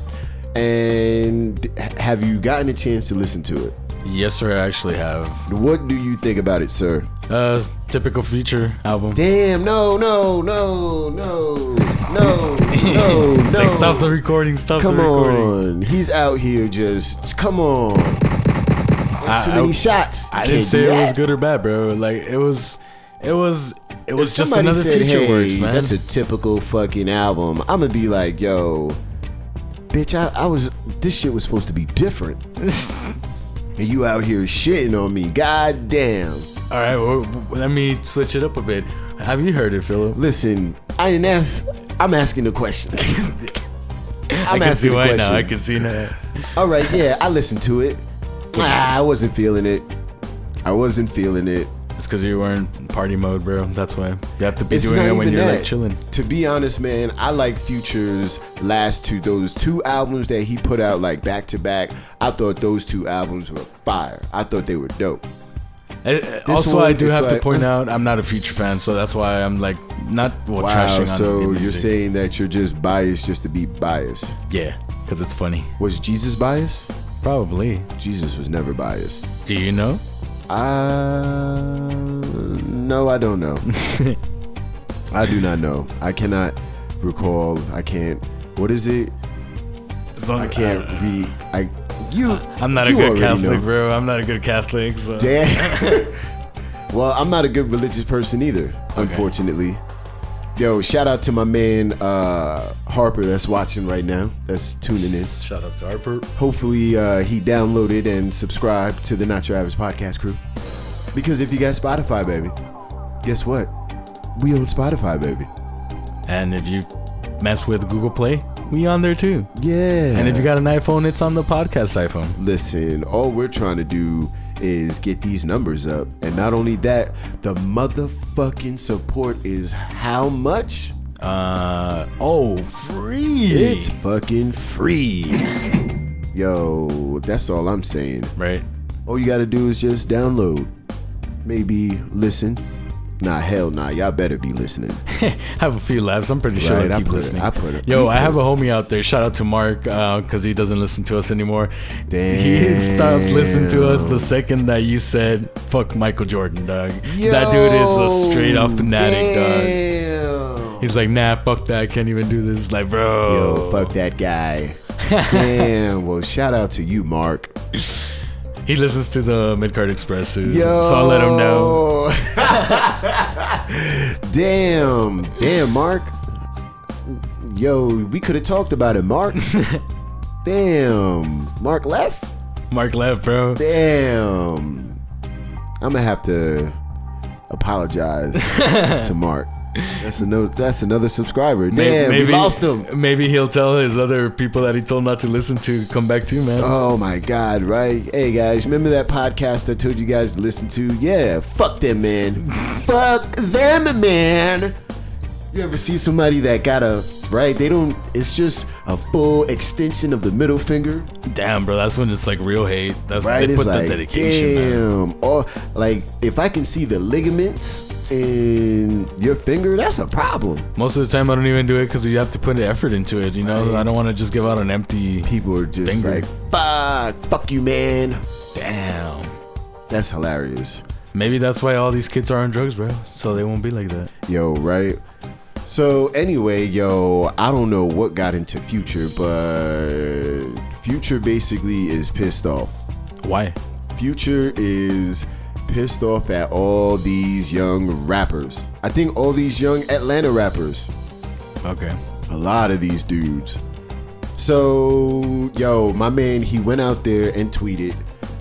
Speaker 1: And have you gotten a chance to listen to it?
Speaker 2: Yes, sir. I actually have.
Speaker 1: What do you think about it, sir?
Speaker 2: Uh, typical feature album.
Speaker 1: Damn, no, no, no, no, no, no, no.
Speaker 2: like, stop the recording. Stop
Speaker 1: Come
Speaker 2: the recording.
Speaker 1: Come on. He's out here just, come on. There's too many
Speaker 2: I-
Speaker 1: shots.
Speaker 2: I didn't say it was good or bad, bro. Like it was, it was, it was
Speaker 1: If
Speaker 2: just another
Speaker 1: said,
Speaker 2: feature
Speaker 1: hey,
Speaker 2: works, man.
Speaker 1: That's a typical fucking album. I'm gonna be like, yo, bitch, I, I was, this shit was supposed to be different. and you out here shitting on me. God damn.
Speaker 2: All right, well, let me switch it up a bit. Have you heard it, Philip?
Speaker 1: Listen, I didn't ask. I'm asking the question. I'm
Speaker 2: I can see why now. I can see now.
Speaker 1: All right, yeah, I listened to it. Ah, I wasn't feeling it. I wasn't feeling it.
Speaker 2: It's because you were in party mode, bro. That's why you have to be
Speaker 1: It's
Speaker 2: doing it when you're
Speaker 1: that.
Speaker 2: like chilling.
Speaker 1: To be honest, man, I like Future's last two, those two albums that he put out like back to back. I thought those two albums were fire. I thought they were dope.
Speaker 2: Uh, also,
Speaker 1: one,
Speaker 2: I do have to point
Speaker 1: uh,
Speaker 2: out I'm not a Future fan, so that's why I'm like not well
Speaker 1: Wow,
Speaker 2: trashing on
Speaker 1: so you're saying that you're just biased just to be biased.
Speaker 2: yeah, because it's funny.
Speaker 1: Was Jesus biased?
Speaker 2: Probably.
Speaker 1: Jesus was never biased.
Speaker 2: Do you know?
Speaker 1: Uh, no, I don't know. I do not know. I cannot recall. I can't. What is it?
Speaker 2: So-
Speaker 1: I can't
Speaker 2: uh,
Speaker 1: read. I you.
Speaker 2: I'm not a good Catholic,
Speaker 1: know.
Speaker 2: bro. I'm not a good Catholic. So.
Speaker 1: Damn. well, I'm not a good religious person either, unfortunately. Yo, shout out to my man uh, Harper that's watching right now. That's tuning in.
Speaker 2: Shout out to Harper.
Speaker 1: Hopefully, uh, he downloaded and subscribed to the Not Your Average Podcast crew. Because if you got Spotify, baby, guess what? We on Spotify, baby.
Speaker 2: And if you mess with Google Play, we on there too.
Speaker 1: Yeah.
Speaker 2: And if you got an iPhone, it's on the podcast iPhone.
Speaker 1: Listen, all we're trying to do is get these numbers up. And not only that, the motherfucking support is how much?
Speaker 2: Uh oh, free.
Speaker 1: It's fucking free. Yo, that's all I'm saying.
Speaker 2: right.
Speaker 1: All you gotta do is just download. Maybe listen. Nah, hell nah. Y'all better be listening.
Speaker 2: have a few laughs. I'm pretty sure
Speaker 1: Right,
Speaker 2: I keep
Speaker 1: put it-
Speaker 2: listening.
Speaker 1: I put it-
Speaker 2: Yo, I have a homie out there. Shout out to Mark uh, because he doesn't listen to us anymore. Damn. He stopped listening to us the second that you said "fuck Michael Jordan," dog. that dude is a straight up fanatic, dog.
Speaker 1: Damn.
Speaker 2: He's like, nah, fuck that. I can't even do this. Like, bro.
Speaker 1: Yo, fuck that guy. Damn. Well, shout out to you, Mark.
Speaker 2: He listens to the Midcard Express, too.
Speaker 1: Yo.
Speaker 2: So I'll let him know.
Speaker 1: Damn. Damn, Mark. Yo, we could have talked about it, Mark. Damn. Mark left?
Speaker 2: Mark left, bro.
Speaker 1: Damn. I'm gonna have to apologize to Mark. That's another that's another subscriber. Damn, we lost him.
Speaker 2: Maybe he'll tell his other people that he told not to listen to come back too, man.
Speaker 1: Oh my god, right? Hey guys, remember that podcast I told you guys to listen to? Yeah, fuck them, man. fuck them, man. You ever see somebody that got a right? They don't. It's just a full extension of the middle finger.
Speaker 2: Damn, bro, that's when it's like real hate. That's
Speaker 1: Right?
Speaker 2: they
Speaker 1: It's
Speaker 2: put
Speaker 1: like,
Speaker 2: the dedication. Man.
Speaker 1: damn. Or like, if I can see the ligaments in your finger, that's a problem.
Speaker 2: Most of the time, I don't even do it because you have to put the effort into it. You know, I don't want to just give out an empty.
Speaker 1: People are just
Speaker 2: Finger.
Speaker 1: like, fuck, fuck you, man.
Speaker 2: Damn.
Speaker 1: That's hilarious.
Speaker 2: Maybe that's why all these kids are on drugs, bro. So they won't be like that.
Speaker 1: Yo, right? So anyway, yo, I don't know what got into Future, but Future basically is pissed off.
Speaker 2: Why?
Speaker 1: Future is pissed off at all these young rappers. I think all these young Atlanta rappers.
Speaker 2: Okay.
Speaker 1: A lot of these dudes. So, yo, my man, he went out there and tweeted,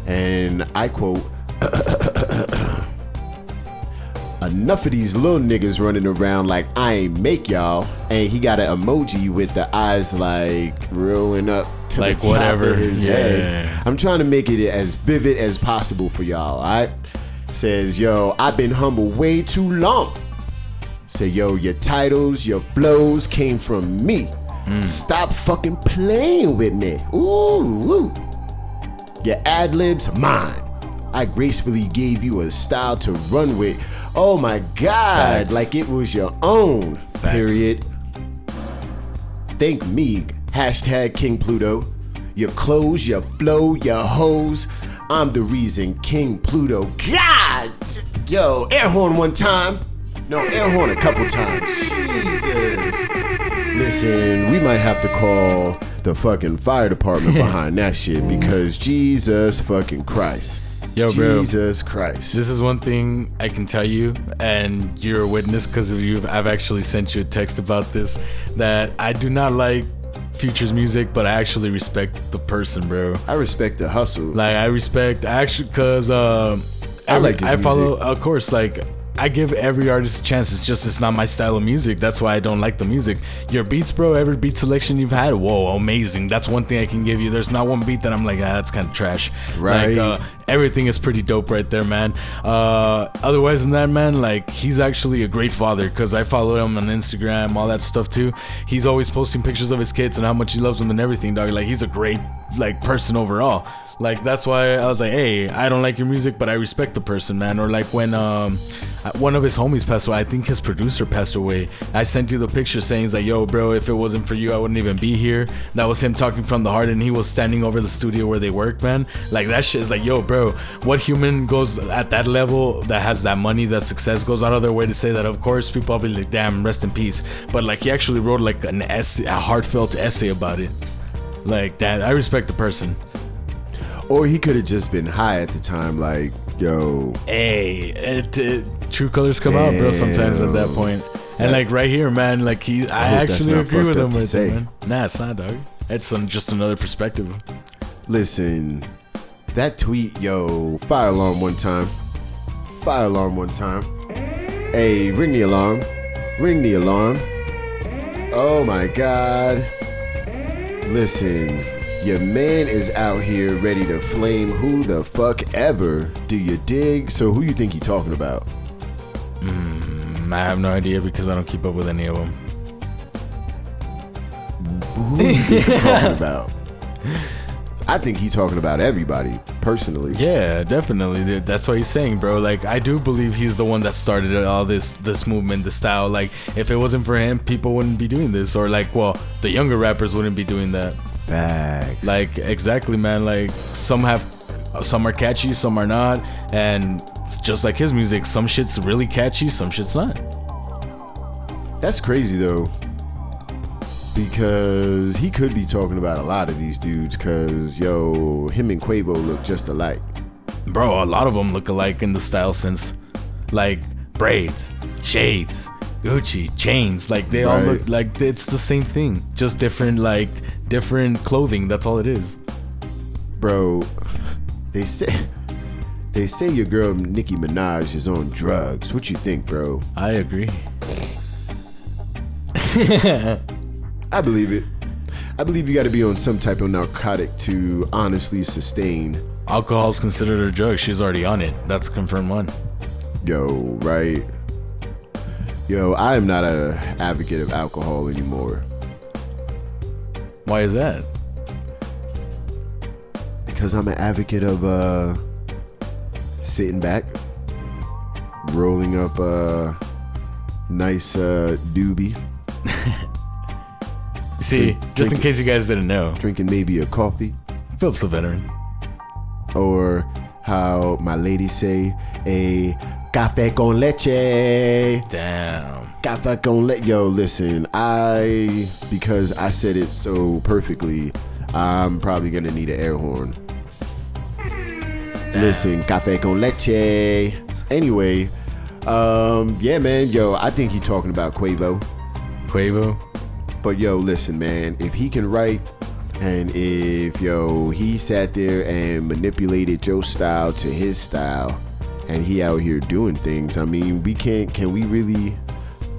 Speaker 1: and I quote, Enough of these little niggas running around like I ain't make y'all. And he got an emoji with the eyes like rolling up to
Speaker 2: Like
Speaker 1: the top
Speaker 2: whatever.
Speaker 1: of his
Speaker 2: Yeah.
Speaker 1: head. I'm trying to make it as vivid as possible for y'all, alright? Says, yo, I've been humble way too long. Say, yo, your titles, your flows came from me. Hmm. Stop fucking playing with me. Ooh, ooh. Your ad libs, mine. I gracefully gave you a style to run with. Oh my God,
Speaker 2: Facts.
Speaker 1: like it was your own.
Speaker 2: Facts.
Speaker 1: Period. Thank me. Hashtag King Pluto. Your clothes, your flow, your hoes. I'm the reason King Pluto. God! Yo, air horn one time. No, air horn a couple times. Jesus. Listen, we might have to call the fucking fire department behind that shit because Jesus fucking Christ.
Speaker 2: Yo, bro.
Speaker 1: Jesus Christ.
Speaker 2: This is one thing I can tell you, and you're a witness because of you. I've actually sent you a text about this. That I do not like Future's music, but I actually respect the person, bro.
Speaker 1: I respect the hustle.
Speaker 2: Like I respect actually because um,
Speaker 1: I like
Speaker 2: I follow,
Speaker 1: music.
Speaker 2: of course, like. I give every artist a chance. It's just it's not my style of music. That's why I don't like the music. Your beats, bro. Every beat selection you've had, whoa, amazing. That's one thing I can give you. There's not one beat that I'm like, ah, that's kind of trash.
Speaker 1: Right.
Speaker 2: Like, uh, everything is pretty dope right there, man. Uh, otherwise than that, man, like he's actually a great father because I follow him on Instagram, all that stuff too. He's always posting pictures of his kids and how much he loves them and everything, dog. Like he's a great like person overall. Like that's why I was like, hey, I don't like your music, but I respect the person, man. Or like when um one of his homies passed away, I think his producer passed away. I sent you the picture saying, he's like, yo, bro, if it wasn't for you, I wouldn't even be here. That was him talking from the heart, and he was standing over the studio where they work, man. Like that shit is like, yo, bro, what human goes at that level that has that money, that success, goes out of their way to say that? Of course, people will be like, damn, rest in peace. But like, he actually wrote like an essay, a heartfelt essay about it. Like that, I respect the person.
Speaker 1: Or he could have just been high at the time, like, yo,
Speaker 2: Hey, it, it, true colors come out, bro. Sometimes at that
Speaker 1: Damn.
Speaker 2: point, and like right here, man. Like he, I,
Speaker 1: that's
Speaker 2: actually agree with him right there, man. Nah, it's not, dog. It's um, just another perspective.
Speaker 1: listen, that tweet, yo, fire alarm one time. Fire alarm one time. Hey, ring the alarm. Ring the alarm. Oh my god. Listen, your man is out here ready to flame who the fuck ever. Do you dig? So who you think he talking about?
Speaker 2: Mm, I have no idea because I don't keep up with any of them.
Speaker 1: Who you think he talking about? I think he's talking about everybody, personally.
Speaker 2: Yeah, definitely. That's what he's saying, bro. Like I do believe he's the one that started all this this movement, the style. Like if it wasn't for him, people wouldn't be doing this, or like, well, the younger rappers wouldn't be doing that.
Speaker 1: Facts.
Speaker 2: Like exactly, man. Like some have, some are catchy, some are not, and it's just like his music. Some shit's really catchy, some shit's not.
Speaker 1: That's crazy though. Because he could be talking about a lot of these dudes, cause yo, him and Quavo look just alike.
Speaker 2: Bro, a lot of them look alike in the style sense, like braids, shades, Gucci, chains. Like they all look like it's the same thing, just different like different clothing. That's all it is.
Speaker 1: Bro, they say they say your girl Nicki Minaj is on drugs. What you think, bro?
Speaker 2: I agree.
Speaker 1: I believe it. I believe you gotta be on some type of narcotic to honestly sustain.
Speaker 2: Alcohol's considered a drug. She's already on it. That's confirmed one.
Speaker 1: Yo, right? Yo, I am not a advocate of alcohol anymore.
Speaker 2: Why is that?
Speaker 1: Because I'm an advocate of uh, sitting back, rolling up a nice uh, doobie,
Speaker 2: See,
Speaker 1: Drink-
Speaker 2: just in case you guys didn't know,
Speaker 1: drinking maybe a coffee,
Speaker 2: Philip's a veteran.
Speaker 1: or how my ladies say, a café con leche.
Speaker 2: Damn.
Speaker 1: Café con leche. Yo, listen, I, because I said it so perfectly, I'm probably gonna need an air horn. Listen, café con leche. Anyway, um, yeah, man, yo, I think you're talking about Quavo.
Speaker 2: Quavo.
Speaker 1: But yo, listen, man, if he can write and if yo he sat there and manipulated your style to his style and he out here doing things, I mean, we can't can we really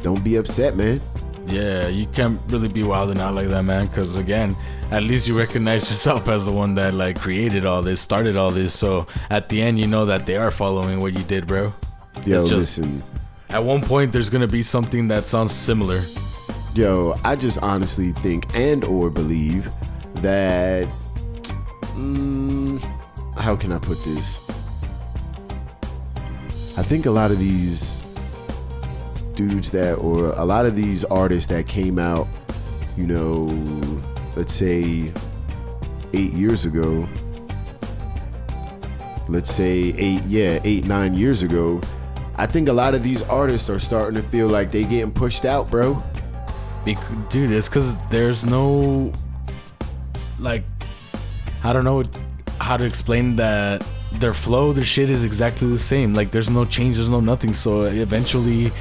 Speaker 1: don't be upset, man.
Speaker 2: Yeah, you can't really be wilding out like that, man. Because again, at least you recognize yourself as the one that like created all this, started all this. So at the end, you know that they are following what you did, bro.
Speaker 1: Yo,
Speaker 2: It's just-
Speaker 1: listen.
Speaker 2: At one point, there's gonna be something that sounds similar.
Speaker 1: Yo, I just honestly think and or believe that mm, how can I put this? I think a lot of these dudes that or a lot of these artists that came out, you know, let's say 8 years ago, let's say 8 yeah, 8 9 years ago, I think a lot of these artists are starting to feel like they getting pushed out, bro.
Speaker 2: Dude, it's because there's no like I don't know how to explain that their flow, their shit is exactly the same. Like there's no change, there's no nothing. So eventually,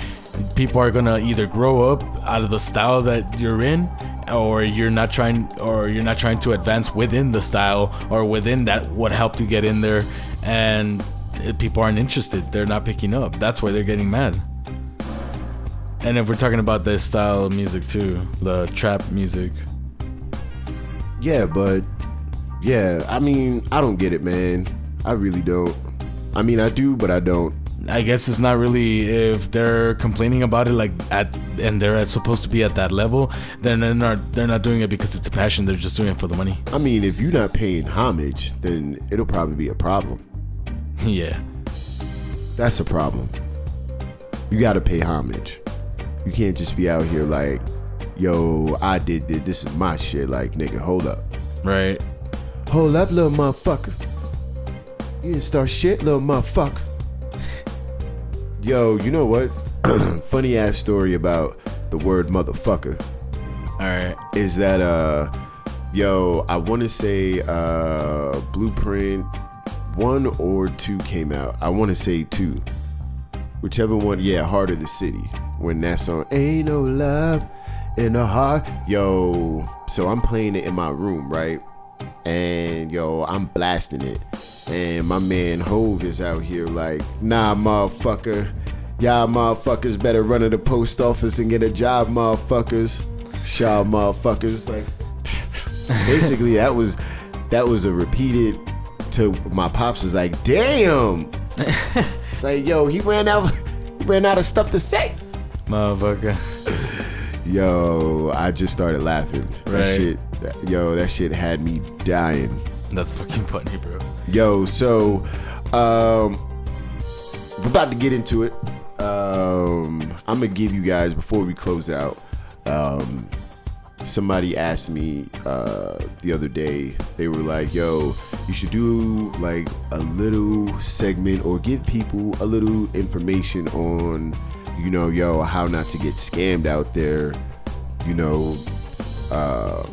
Speaker 2: people are gonna either grow up out of the style that you're in, or you're not trying, or you're not trying to advance within the style or within that what helped you get in there, and people aren't interested. They're not picking up. That's why they're getting mad. And if we're talking about this style of music too, the trap music,
Speaker 1: Yeah, but yeah, I mean, I don't get it, man. I really don't. I mean, I do, but I don't.
Speaker 2: I guess it's not really if they're complaining about it like at and they're supposed to be at that level, then they're not they're not doing it because it's a passion. They're just doing it for the money.
Speaker 1: I mean, if you're not paying homage, then it'll probably be a problem.
Speaker 2: yeah,
Speaker 1: That's a problem. You gotta pay homage. You can't just be out here like, yo, I did this. This is my shit. Like, nigga, hold up.
Speaker 2: right.
Speaker 1: Hold up, little motherfucker. You didn't start shit, little motherfucker. Yo, you know what? Funny ass story about the word motherfucker.
Speaker 2: All right.
Speaker 1: is that uh yo i want to say uh blueprint one or two came out i want to say two whichever one yeah heart of the city when that song ain't no love in the heart yo so i'm playing it in my room right and yo i'm blasting it and my man Hov is out here like nah motherfucker y'all motherfuckers better run to the post office and get a job motherfuckers Shaw motherfuckers. Like basically that was that was a repeated to my pops was like, damn. it's like, yo, he ran out he ran out of stuff to say.
Speaker 2: Motherfucker.
Speaker 1: Yo, I just started laughing. That
Speaker 2: Right.
Speaker 1: shit that- yo, that shit had me dying.
Speaker 2: That's fucking funny, bro.
Speaker 1: Yo, so um we're about to get into it. Um I'm gonna give you guys before we close out. Um somebody asked me uh the other day, they were like, yo, you should do like a little segment or give people a little information on, you know, yo, how not to get scammed out there, you know, uh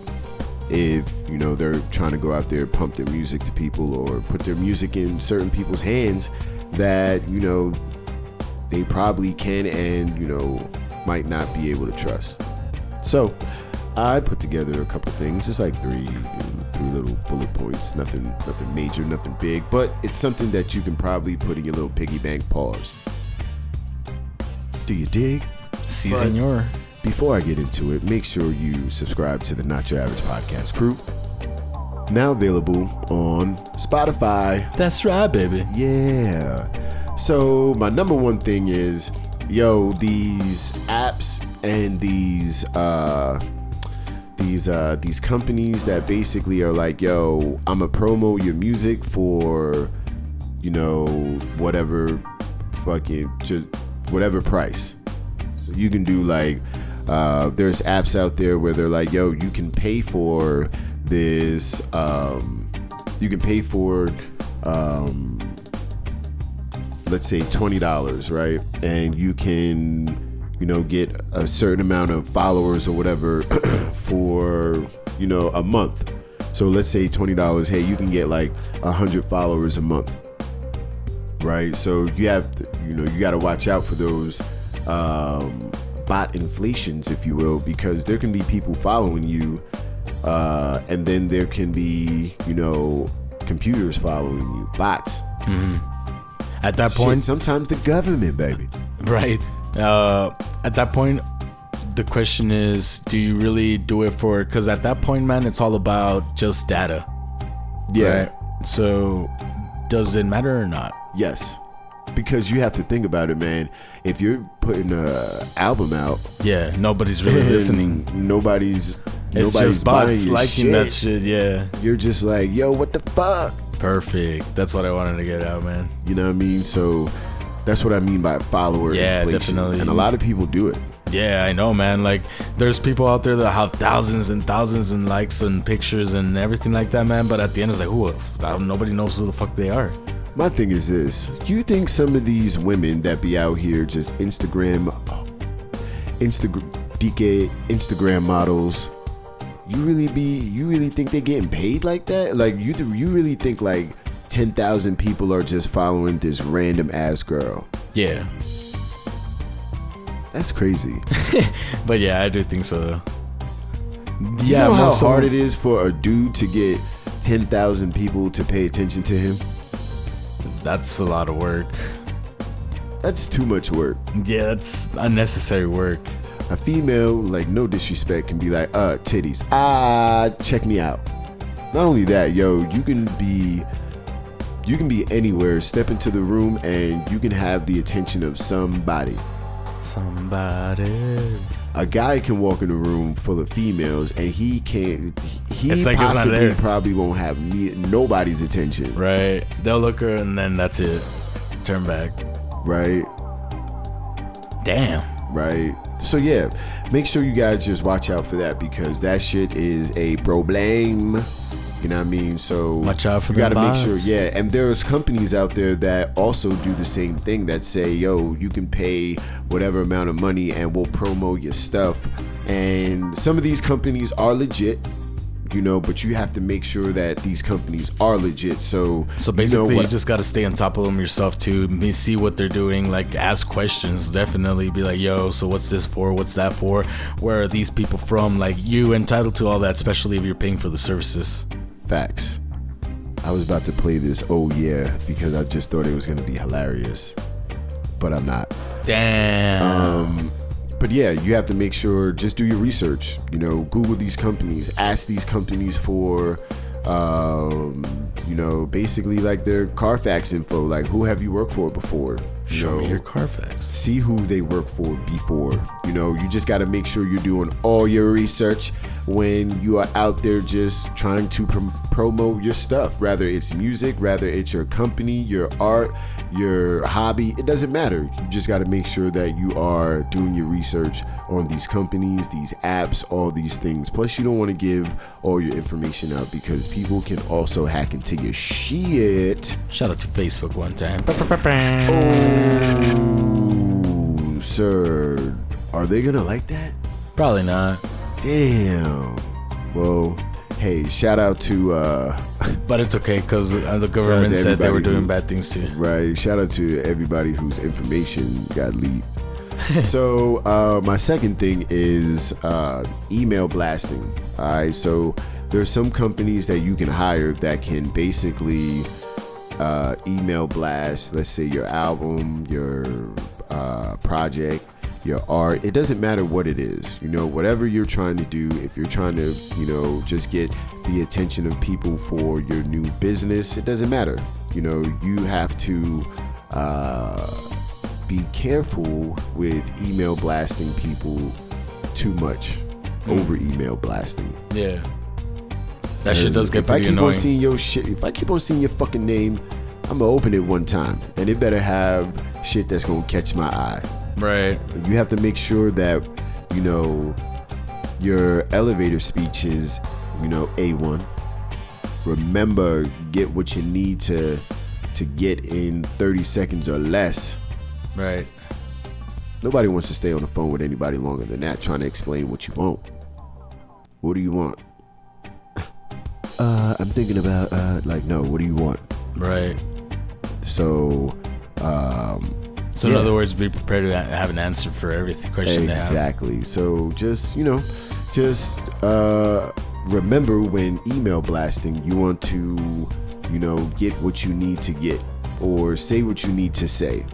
Speaker 1: if you know they're trying to go out there pump their music to people or put their music in certain people's hands that you know they probably can and you know might not be able to trust. So i put together a couple things. It's like three three little bullet points. Nothing nothing major nothing big but it's something that you can probably put in your little piggy bank paws do you dig
Speaker 2: Si,
Speaker 1: But-
Speaker 2: senor.
Speaker 1: before I get into it, make sure you subscribe to the Not Your Average Podcast crew. Now available on Spotify.
Speaker 2: That's right, baby.
Speaker 1: Yeah. So my number one thing is, yo, these apps and these uh these uh, these companies that basically are like, yo, I'm gonna promo your music for, you know, whatever, fucking, just whatever price. So you can do like, uh, there's apps out there where they're like, yo, you can pay for this, um, you can pay for, um, let's say twenty dollars, right? And you can, you know, get a certain amount of followers or whatever for, you know, a month. So let's say twenty dollars. Hey, you can get like hundred followers a month, right? So you have, to, you know, you got to watch out for those um, bot inflations, if you will, because there can be people following you, uh, and then there can be, you know, computers following you, bots.
Speaker 2: At that
Speaker 1: Shit,
Speaker 2: point,
Speaker 1: sometimes the government, baby.
Speaker 2: right? Uh, at that point, the question is, do you really do it for? Because at that point, man, it's all about just data.
Speaker 1: Yeah.
Speaker 2: Right? So, does it matter or not?
Speaker 1: Yes. Because you have to think about it, man. If you're putting a album out,
Speaker 2: Yeah, nobody's really listening.
Speaker 1: Nobody's
Speaker 2: It's
Speaker 1: nobody's
Speaker 2: just
Speaker 1: buying
Speaker 2: bots
Speaker 1: your
Speaker 2: liking
Speaker 1: shit.
Speaker 2: that shit. Yeah,
Speaker 1: You're just like, yo, what the fuck?
Speaker 2: perfect. That's what I wanted to get out, man.
Speaker 1: You know what I mean? So that's what I mean by follower
Speaker 2: Yeah,
Speaker 1: inflation.
Speaker 2: definitely.
Speaker 1: And a lot of people do it.
Speaker 2: Yeah, I know, man. Like, there's people out there that have thousands and thousands and likes and pictures and everything like that, man. But at the end, it's like, who? Uh, nobody knows who the fuck they are.
Speaker 1: My thing is this: you think some of these women that be out here just Instagram, Instagram, DK, Instagram models, you really be, you really think they getting paid like that? Like you, do- you really think like ten thousand people are just following this random ass girl?
Speaker 2: Yeah,
Speaker 1: That's crazy.
Speaker 2: but yeah, I do think so. Though.
Speaker 1: You
Speaker 2: Yeah,
Speaker 1: know how hard it is for a dude to get ten thousand people to pay attention to him.
Speaker 2: That's a lot of work.
Speaker 1: That's too much work.
Speaker 2: Yeah, that's unnecessary work.
Speaker 1: A female, like no disrespect, can be like, uh, titties. Ah, check me out. Not only that, yo, you can be you can be anywhere, step into the room and you can have the attention of somebody.
Speaker 2: Somebody.
Speaker 1: A guy can walk in a room full of females and he can't he
Speaker 2: like
Speaker 1: possibly probably won't have me, nobody's attention,
Speaker 2: Right. They'll look her and then that's it. Turn back.
Speaker 1: right?
Speaker 2: Damn.
Speaker 1: right? So yeah, make sure you guys just watch out for that because that shit is a problem. You know what I mean? So
Speaker 2: Watch out for
Speaker 1: you gotta make sure, yeah. And there's companies out there that also do the same thing that say, yo, you can pay whatever amount of money and we'll promo your stuff. And some of these companies are legit, you know, but you have to make sure that these companies are legit. So
Speaker 2: So basically,
Speaker 1: you,
Speaker 2: you,
Speaker 1: know what,
Speaker 2: just got to stay on top of them yourself too. See what they're doing. Like, ask questions. Definitely be like, "Yo, so what's this for? What's that for? Where are these people from?" Like, you entitled to all that, especially if you're paying for the services.
Speaker 1: Facts. I was about to play this oh yeah because I just thought it was gonna be hilarious. But I'm not.
Speaker 2: Damn.
Speaker 1: Um, but yeah, you have to make sure. Just do your research. You know, Google these companies. Ask these companies for, um, you know, basically like their Carfax info. Like, who have you worked for before?
Speaker 2: Show me your Carfax.
Speaker 1: see who they work for before. You know, you just got to make sure you're doing all your research when you are out there just trying to prom- promote your stuff. Rather it's music, rather it's your company, your art, your hobby. It doesn't matter. You just got to make sure that you are doing your research on these companies, these apps, all these things. Plus, you don't want to give all your information out because people can also hack into your shit.
Speaker 2: Shout out to Facebook one time.
Speaker 1: Oh, sir. Are they gonna like that?
Speaker 2: Probably not,
Speaker 1: Damn. Well, hey, shout out to uh
Speaker 2: but it's okay because the government said they were doing
Speaker 1: who-
Speaker 2: bad things too.
Speaker 1: right, shout out to everybody whose information got leaked. so uh my second thing is uh email blasting. Alright, so there's some companies that you can hire that can basically uh, email blast, let's say your album, your uh, project, your art. It doesn't matter what it is. You know, whatever you're trying to do, if you're trying to, you know, just get the attention of people for your new business, it doesn't matter. You know, you have to uh, be careful with email blasting people too much. over email blasting.
Speaker 2: Yeah. That shit does get
Speaker 1: if I keep
Speaker 2: annoying.
Speaker 1: on seeing your shit, if I keep on seeing your fucking name, I'm gonna open it one time, and it better have shit that's gonna catch my eye.
Speaker 2: Right.
Speaker 1: You have to make sure that you know your elevator speech is, you know, a1. Remember, get what you need to to get in 30 seconds or less.
Speaker 2: Right.
Speaker 1: Nobody wants to stay on the phone with anybody longer than that, trying to explain what you want. What do you want? Uh, I'm thinking about uh, like no. What do you want?
Speaker 2: Right.
Speaker 1: So, um,
Speaker 2: So in other words, be prepared to have an answer for every question they have.
Speaker 1: exactly. So just you know, just uh, remember when email blasting, you want to, you know, get what you need to get or say what you need to say.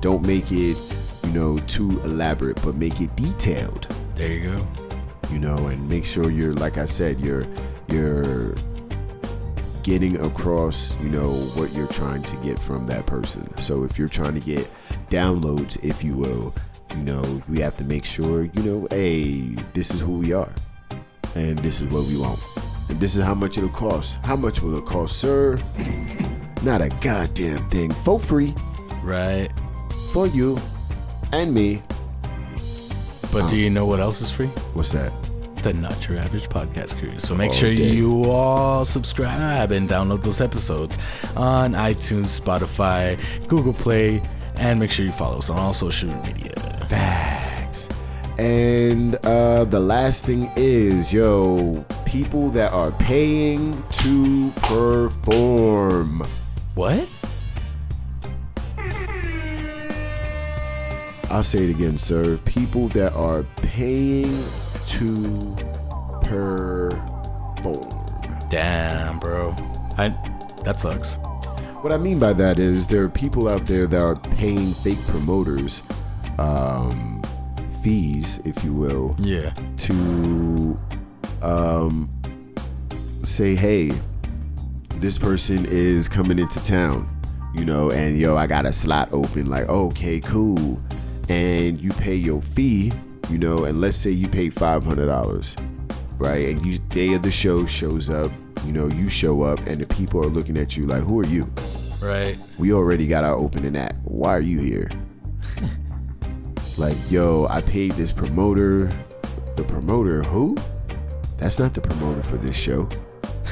Speaker 1: Don't make it, you know, too elaborate, but make it detailed.
Speaker 2: There you go.
Speaker 1: you know, and make sure you're like I said, you're you're getting across, you know, what you're trying to get from that person. So if you're trying to get downloads, if you will, you know, we have to make sure, you know, hey, this is who we are. And this is what we want. And this is how much it'll cost. How much will it cost, sir? Not a goddamn thing. For free.
Speaker 2: Right.
Speaker 1: For you and me.
Speaker 2: But do um, you know what else is free?
Speaker 1: What's that?
Speaker 2: The Not Your Average Podcast Crew. So make
Speaker 1: Oh,
Speaker 2: sure
Speaker 1: dang.
Speaker 2: you all subscribe and download those episodes on iTunes, Spotify, Google Play, and make sure you follow us on all social media.
Speaker 1: Facts. And uh, the last thing is, yo, people that are paying to perform.
Speaker 2: What?
Speaker 1: I'll say it again, sir. People that are paying to perform.
Speaker 2: Damn, bro. I that sucks.
Speaker 1: What I mean by that is there are people out there that are paying fake promoters um, fees, if you will,
Speaker 2: Yeah.
Speaker 1: to um, say, hey, this person is coming into town, you know, and yo, I got a slot open. Like, okay, cool. And you pay your fee, you know, and let's say you pay five hundred dollars, right? And you day of the show shows up, you know, you show up, and the people are looking at you like, who are you?
Speaker 2: Right.
Speaker 1: we already got our opening act. Why are you here? like, yo, I paid this promoter. The promoter, who? That's not the promoter for this show.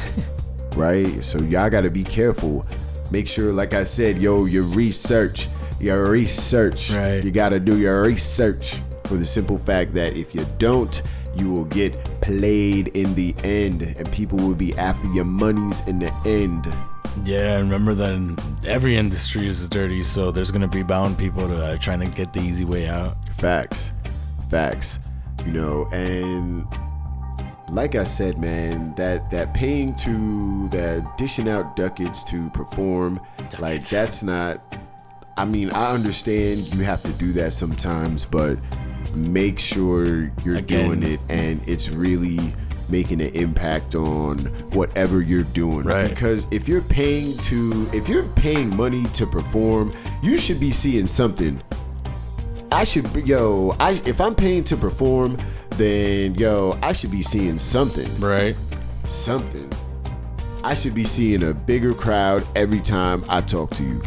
Speaker 1: right? So y'all gotta be careful. Make sure, like I said, yo, your research. Your research.
Speaker 2: Right.
Speaker 1: You gotta do your research for the simple fact that if you don't, you will get played in the end, and people will be after your monies in the end.
Speaker 2: Yeah, and remember that every industry is dirty, so there's gonna be bound people to uh, trying to get the easy way out.
Speaker 1: Facts. Facts. You know, and like I said, man, that that paying to that dishing out ducats to perform, like that's not I mean, I understand you have to do that sometimes, but make sure you're
Speaker 2: Again.
Speaker 1: doing it and it's really making an impact on whatever you're doing.
Speaker 2: Right.
Speaker 1: Because if you're paying to if you're paying money to perform, you should be seeing something. I should be yo, I if I'm paying to perform, then yo, I should be seeing something.
Speaker 2: Right.
Speaker 1: Something. I should be seeing a bigger crowd every time I talk to you.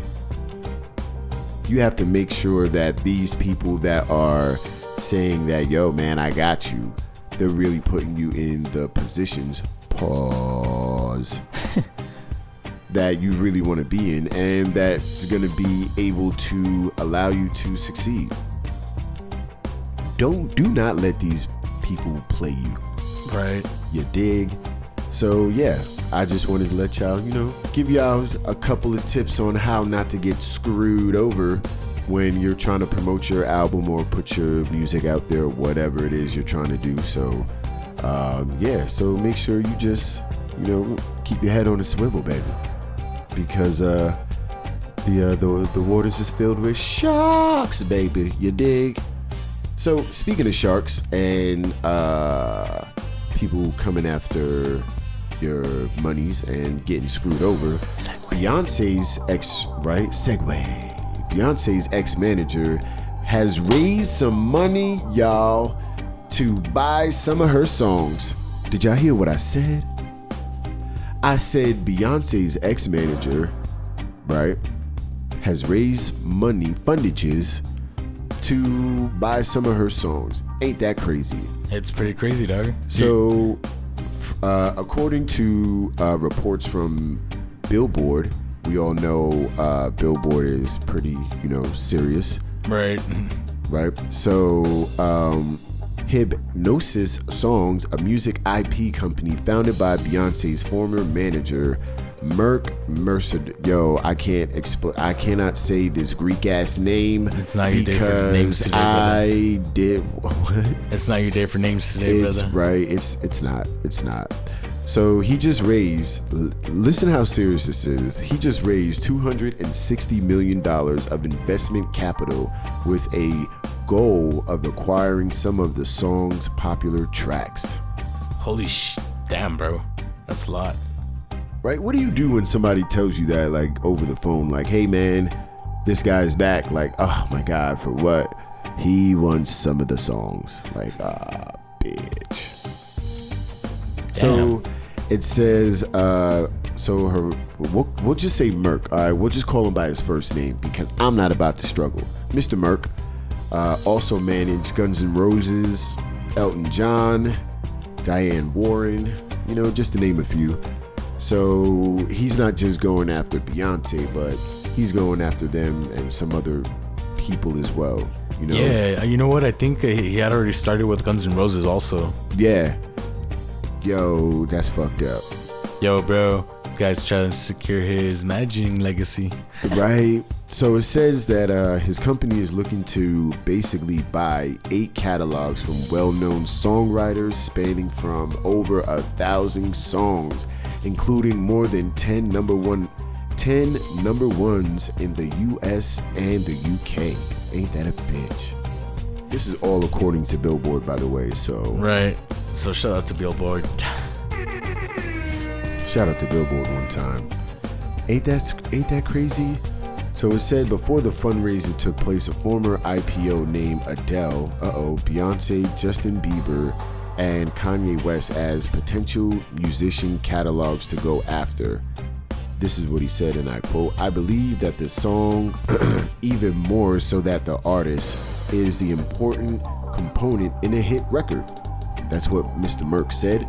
Speaker 1: You have to make sure that these people that are saying that, yo, man, I got you, they're really putting you in the positions, pause, that you really want to be in, and that's going to be able to allow you to succeed. Don't, do not let these people play you.
Speaker 2: Right.
Speaker 1: You dig? So yeah, I just wanted to let y'all, you know, give y'all a couple of tips on how not to get screwed over when you're trying to promote your album or put your music out there, whatever it is you're trying to do. So um, yeah, so make sure you just, you know, keep your head on a swivel, baby, because uh, the uh, the the waters is filled with sharks, baby. You dig? So speaking of sharks and uh, people coming after your monies and getting screwed over, Beyonce's ex right segue. Beyonce's ex manager has raised some money, y'all, to buy some of her songs. Did y'all hear what I said? I said Beyonce's ex manager, right, has raised money, fundages, to buy some of her songs. Ain't that crazy?
Speaker 2: It's pretty crazy, dog.
Speaker 1: So, uh, according to uh, reports from Billboard, we all know uh, Billboard is pretty, you know, serious,
Speaker 2: right.
Speaker 1: right? So, um, Hipgnosis Songs, a music IP company founded by Beyonce's former manager, Merck Mercer. Yo, I can't explain. I cannot say this Greek ass name
Speaker 2: It's not your day for names today, brother.
Speaker 1: I did what?
Speaker 2: It's not your day for names today,
Speaker 1: It's
Speaker 2: brother.
Speaker 1: right. It's it's not. It's not. So he just raised. Listen how serious this is. He just raised two hundred and sixty million dollars of investment capital with a goal of acquiring some of the song's popular tracks.
Speaker 2: Holy sh! Damn, bro. That's a lot.
Speaker 1: Right? What do you do when somebody tells you that, like over the phone, like, "Hey, man, this guy's back." Like, oh my god, for what? He wants some of the songs. Like, ah, bitch. So it says, uh, so her, we'll, we'll just say Merck. All right, we'll just call him by his first name because I'm not about to struggle. Mr. Merck uh, also managed Guns N' Roses, Elton John, Diane Warren, you know, just to name a few. So he's not just going after Beyonce, but he's going after them and some other people as well. You know,
Speaker 2: Yeah, you know what? I think he had already started with Guns N' Roses also.
Speaker 1: yeah. Yo, that's fucked up.
Speaker 2: Yo, bro, guys trying to secure his managing legacy.
Speaker 1: Right. So it says that uh, his company is looking to basically buy eight catalogs from well-known songwriters spanning from over a thousand songs, including more than ten number one, ten number ones in the U.S. and the U.K. Ain't that a bitch? This is all according to Billboard, by the way. So
Speaker 2: Right. So shout out to Billboard.
Speaker 1: Shout out to Billboard one time. Ain't that ain't that crazy? So it said before the fundraiser took place, a former IPO named Adele, uh oh, Beyonce, Justin Bieber, and Kanye West as potential musician catalogs to go after. This is what he said, and I quote I believe that the song, even more so that the artist, is the important component in a hit record. That's what Mr. Merck said.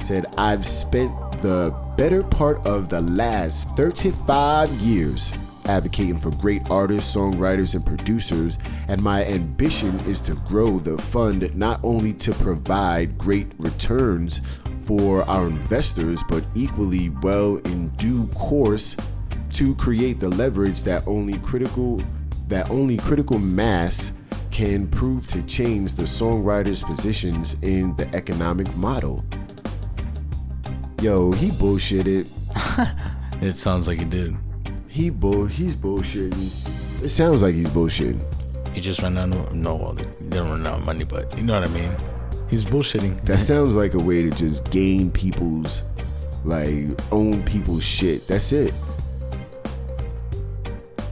Speaker 1: Said, I've spent the better part of the last 35 years advocating for great artists, songwriters, and producers, and my ambition is to grow the fund not only to provide great returns for our investors, but equally well in due course to create the leverage that only critical that only critical mass can prove to change the songwriter's positions in the economic model. Yo, he bullshitted.
Speaker 2: It sounds like he did.
Speaker 1: He bull. He's bullshitting. It sounds like he's bullshitting.
Speaker 2: He just ran out of no, well, he didn't run out of money, but you know what I mean. He's bullshitting.
Speaker 1: That sounds like a way to just gain people's, like, own people's shit. That's it.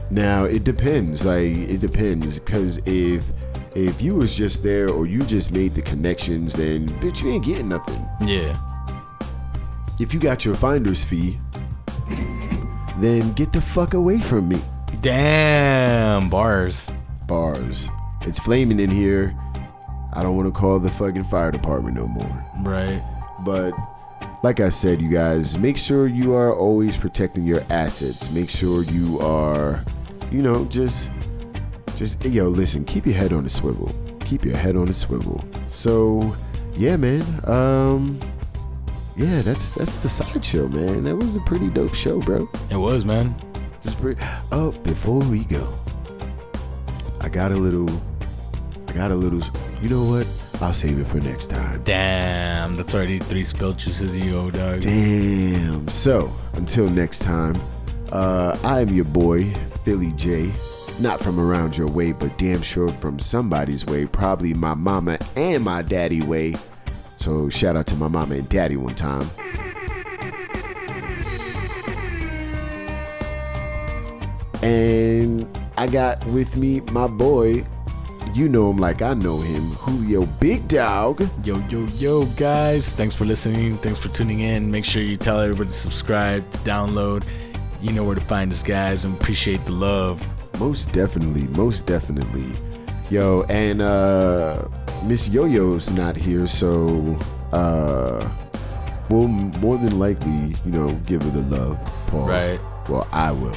Speaker 1: Now it depends. Like it depends, because if if you was just there or you just made the connections, then bitch, you ain't getting nothing.
Speaker 2: yeah.
Speaker 1: If you got your finder's fee, then get the fuck away from me.
Speaker 2: Damn bars.
Speaker 1: Bars. It's flaming in here. I don't want to call the fucking fire department no more.
Speaker 2: Right.
Speaker 1: But like I said, you guys, make sure you are always protecting your assets. Make sure you are, you know, just, just, yo, listen, keep your head on the swivel. Keep your head on the swivel. So, yeah, man. Um, yeah, that's that's the sideshow, man. That was a pretty dope show, bro.
Speaker 2: It was, man.
Speaker 1: Just pretty. Oh, before we go, I got a little. I got a little. You know what? I'll save it for next time.
Speaker 2: Damn, that's already three spilled juices you owe, dog.
Speaker 1: Damn. So, until next time, uh, I am your boy, Philly J. Not from around your way, but damn sure from somebody's way. Probably my mama and my daddy way. So, shout out to my mama and daddy one time. And I got with me my boy, You know him like I know him. Julio Big Dog.
Speaker 2: Yo, yo, yo, guys. Thanks for listening. Thanks for tuning in. Make sure you tell everybody to subscribe, to download. You know where to find us, guys, and appreciate the love.
Speaker 1: Most definitely, most definitely. Yo, and uh Miss Yo-Yo's not here, so uh we'll more than likely, you know, give her the love. Pause.
Speaker 2: Right.
Speaker 1: Well, I will.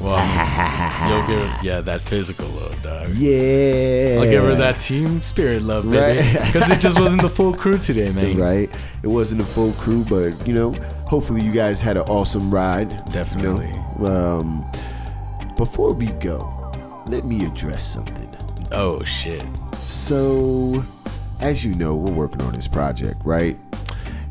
Speaker 2: Well, you'll give yeah that physical love, dog.
Speaker 1: Yeah.
Speaker 2: I'll give her that team spirit love, baby.
Speaker 1: Right.
Speaker 2: Because it just wasn't the full crew today, man.
Speaker 1: Right. It wasn't the full crew, but you know, hopefully you guys had an awesome ride. you know.
Speaker 2: Definitely.
Speaker 1: Um before we go, let me address something.
Speaker 2: Oh shit.
Speaker 1: So, as you know, we're working on this project, right?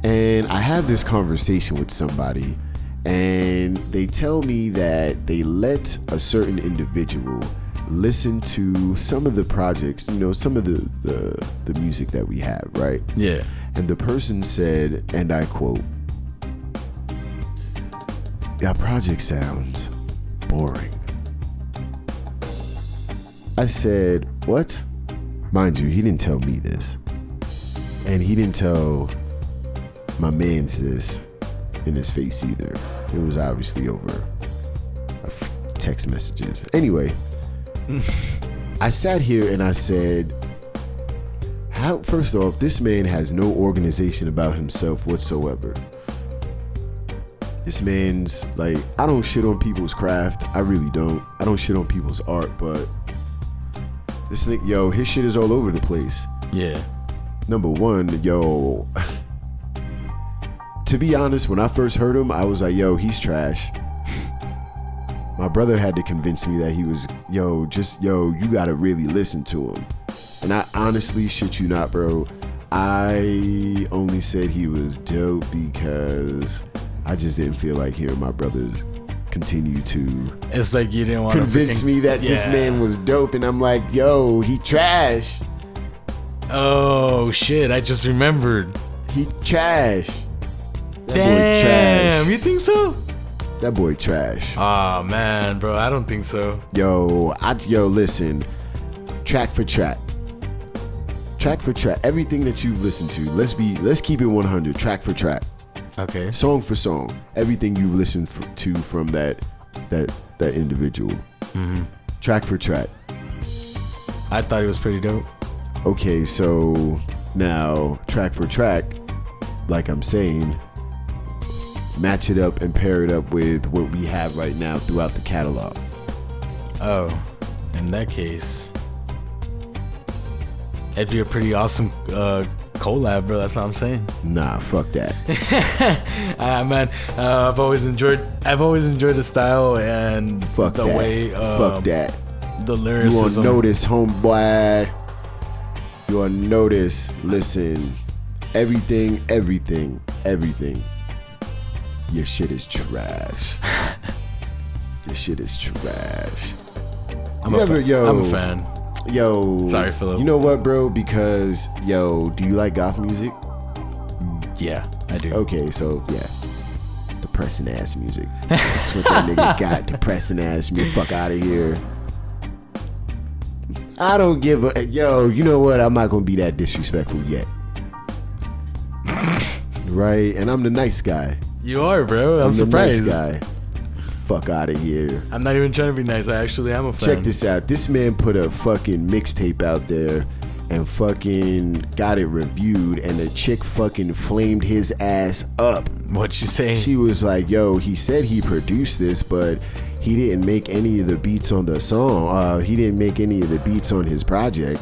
Speaker 1: And I have this conversation with somebody, and they tell me that they let a certain individual listen to some of the projects, you know, some of the the, the music that we have, right?
Speaker 2: Yeah.
Speaker 1: And the person said, and I quote, Your project sounds boring. I said, What? Mind you, he didn't tell me this. And he didn't tell my man's this in his face either. It was obviously over text messages. Anyway, I sat here and I said, how, first off, this man has no organization about himself whatsoever. This man's like, I don't shit on people's craft. I really don't. I don't shit on people's art, but this nigga, yo, his shit is all over the place.
Speaker 2: Yeah.
Speaker 1: Number one, yo, to be honest, when I first heard him, I was like, yo, he's trash. My brother had to convince me that he was, yo, just, yo, you gotta really listen to him. And I honestly shit you not, bro. I only said he was dope because I just didn't feel like hearing my brother continue to
Speaker 2: It's like you didn't want
Speaker 1: convince
Speaker 2: to
Speaker 1: me that this man was dope. And I'm like, yo, he trash.
Speaker 2: Oh shit! I just remembered.
Speaker 1: He trash. That
Speaker 2: Damn,
Speaker 1: boy trash.
Speaker 2: you think so?
Speaker 1: That boy trash.
Speaker 2: Oh man, bro, I don't think so.
Speaker 1: Yo, I yo listen. Track for track. Track for track. Everything that you've listened to. Let's be. Let's keep it 100. Track for track.
Speaker 2: Okay.
Speaker 1: Song for song. Everything you've listened f- to from that that that individual. Mhm. Track for track.
Speaker 2: I thought it was pretty dope.
Speaker 1: Okay, so now track for track, like I'm saying, match it up and pair it up with what we have right now throughout the catalog.
Speaker 2: Oh, in that case, it'd be a pretty awesome uh, collab, bro. That's what I'm saying.
Speaker 1: Nah, fuck that.
Speaker 2: Ah, man, uh, I've always enjoyed. I've always enjoyed the style and
Speaker 1: Fuck
Speaker 2: the
Speaker 1: that.
Speaker 2: way. Um,
Speaker 1: fuck that.
Speaker 2: The
Speaker 1: lyricism. You
Speaker 2: lyricism.
Speaker 1: notice, homeboy. You on notice. Listen, everything, everything, everything. Your shit is trash. Your shit is trash.
Speaker 2: I'm, a
Speaker 1: ever-
Speaker 2: fa-
Speaker 1: yo.
Speaker 2: I'm a fan.
Speaker 1: Yo.
Speaker 2: Sorry, Philip.
Speaker 1: You know what, bro? Because, yo, do you like goth music?
Speaker 2: Yeah, I do.
Speaker 1: Okay, so, yeah. Depressing ass music. That's what that nigga got. Depressing ass music. Fuck out of here. I don't give a. Yo, you know what? I'm not going to be that disrespectful yet. right? And I'm the nice guy.
Speaker 2: You are, bro. I'm,
Speaker 1: I'm the
Speaker 2: surprised.
Speaker 1: nice guy. Fuck out of here.
Speaker 2: I'm not even trying to be nice. I actually am a fan.
Speaker 1: Check this out. This man put a fucking mixtape out there and fucking got it reviewed, and the chick fucking flamed his ass up.
Speaker 2: What you saying?
Speaker 1: She was like, "Yo, he said he produced this, but he didn't make any of the beats on the song. Uh, he didn't make any of the beats on his project."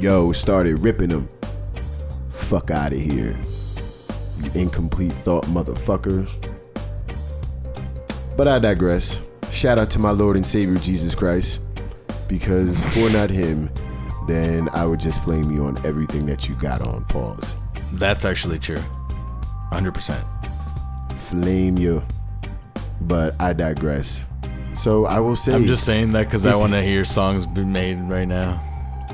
Speaker 1: Yo, started ripping him. Fuck out of here, you incomplete thought motherfucker. But I digress. Shout out to my Lord and Savior Jesus Christ, because for not him, then I would just flame you on everything that you got on pause.
Speaker 2: That's actually true. 100%.
Speaker 1: flame you. But I digress. So I will say.
Speaker 2: I'm just saying that because I want to hear songs be made right now.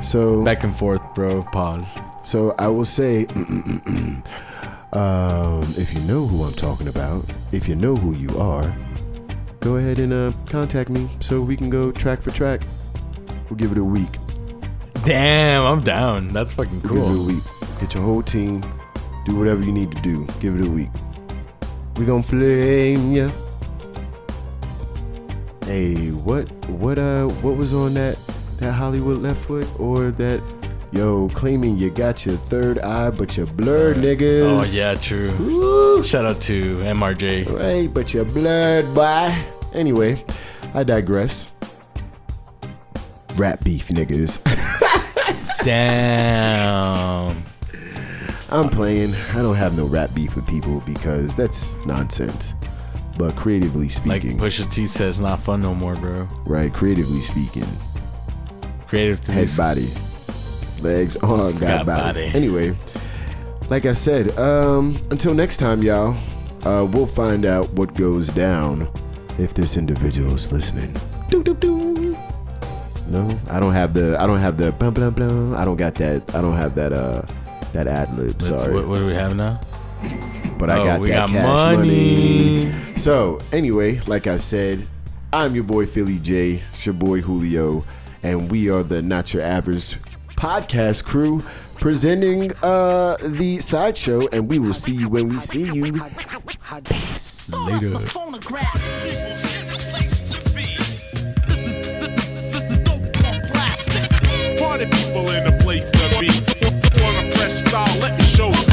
Speaker 1: so.
Speaker 2: Back and forth, bro. Pause.
Speaker 1: So I will say. um, if you know who I'm talking about, if you know who you are, go ahead and uh, contact me so we can go track for track. We'll give it a week.
Speaker 2: Damn, I'm down. That's fucking cool.
Speaker 1: Give it a week. Get your whole team. Do whatever you need to do. Give it a week. We gonna flame ya. Hey, what what uh what was on that that Hollywood left foot or that yo claiming you got your third eye but you're blurred niggas.
Speaker 2: Oh yeah, true.
Speaker 1: Woo.
Speaker 2: Shout out to MRJ.
Speaker 1: Right, but you're blurred, boy. Anyway, I digress. Rat beef niggas.
Speaker 2: Damn.
Speaker 1: I'm playing. I don't have no rap beef with people because that's nonsense. But creatively speaking, Like
Speaker 2: Pusha T says, not fun no more, bro.
Speaker 1: right? Creatively speaking,
Speaker 2: Creative to
Speaker 1: head body, legs, arms,
Speaker 2: Got
Speaker 1: got body.
Speaker 2: body.
Speaker 1: Anyway, like I said, um, until next time, y'all, uh, we'll find out what goes down if this individual's listening. Doo, doo, doo. No, I don't have the. I don't have the. Bum, bum, bum. I don't got that. I don't have that. Uh, that ad lib. Sorry.
Speaker 2: What, what do we have now?
Speaker 1: but I
Speaker 2: Oh,
Speaker 1: got
Speaker 2: we
Speaker 1: that
Speaker 2: got
Speaker 1: cash money.
Speaker 2: money.
Speaker 1: So anyway, like I said, I'm your boy Philly J, it's your boy Julio, and we are the Not Your Average podcast crew presenting uh the sideshow, and we will see you when we see you.
Speaker 2: Later.
Speaker 3: Party people in the place to be. Want a fresh style? Let me show you.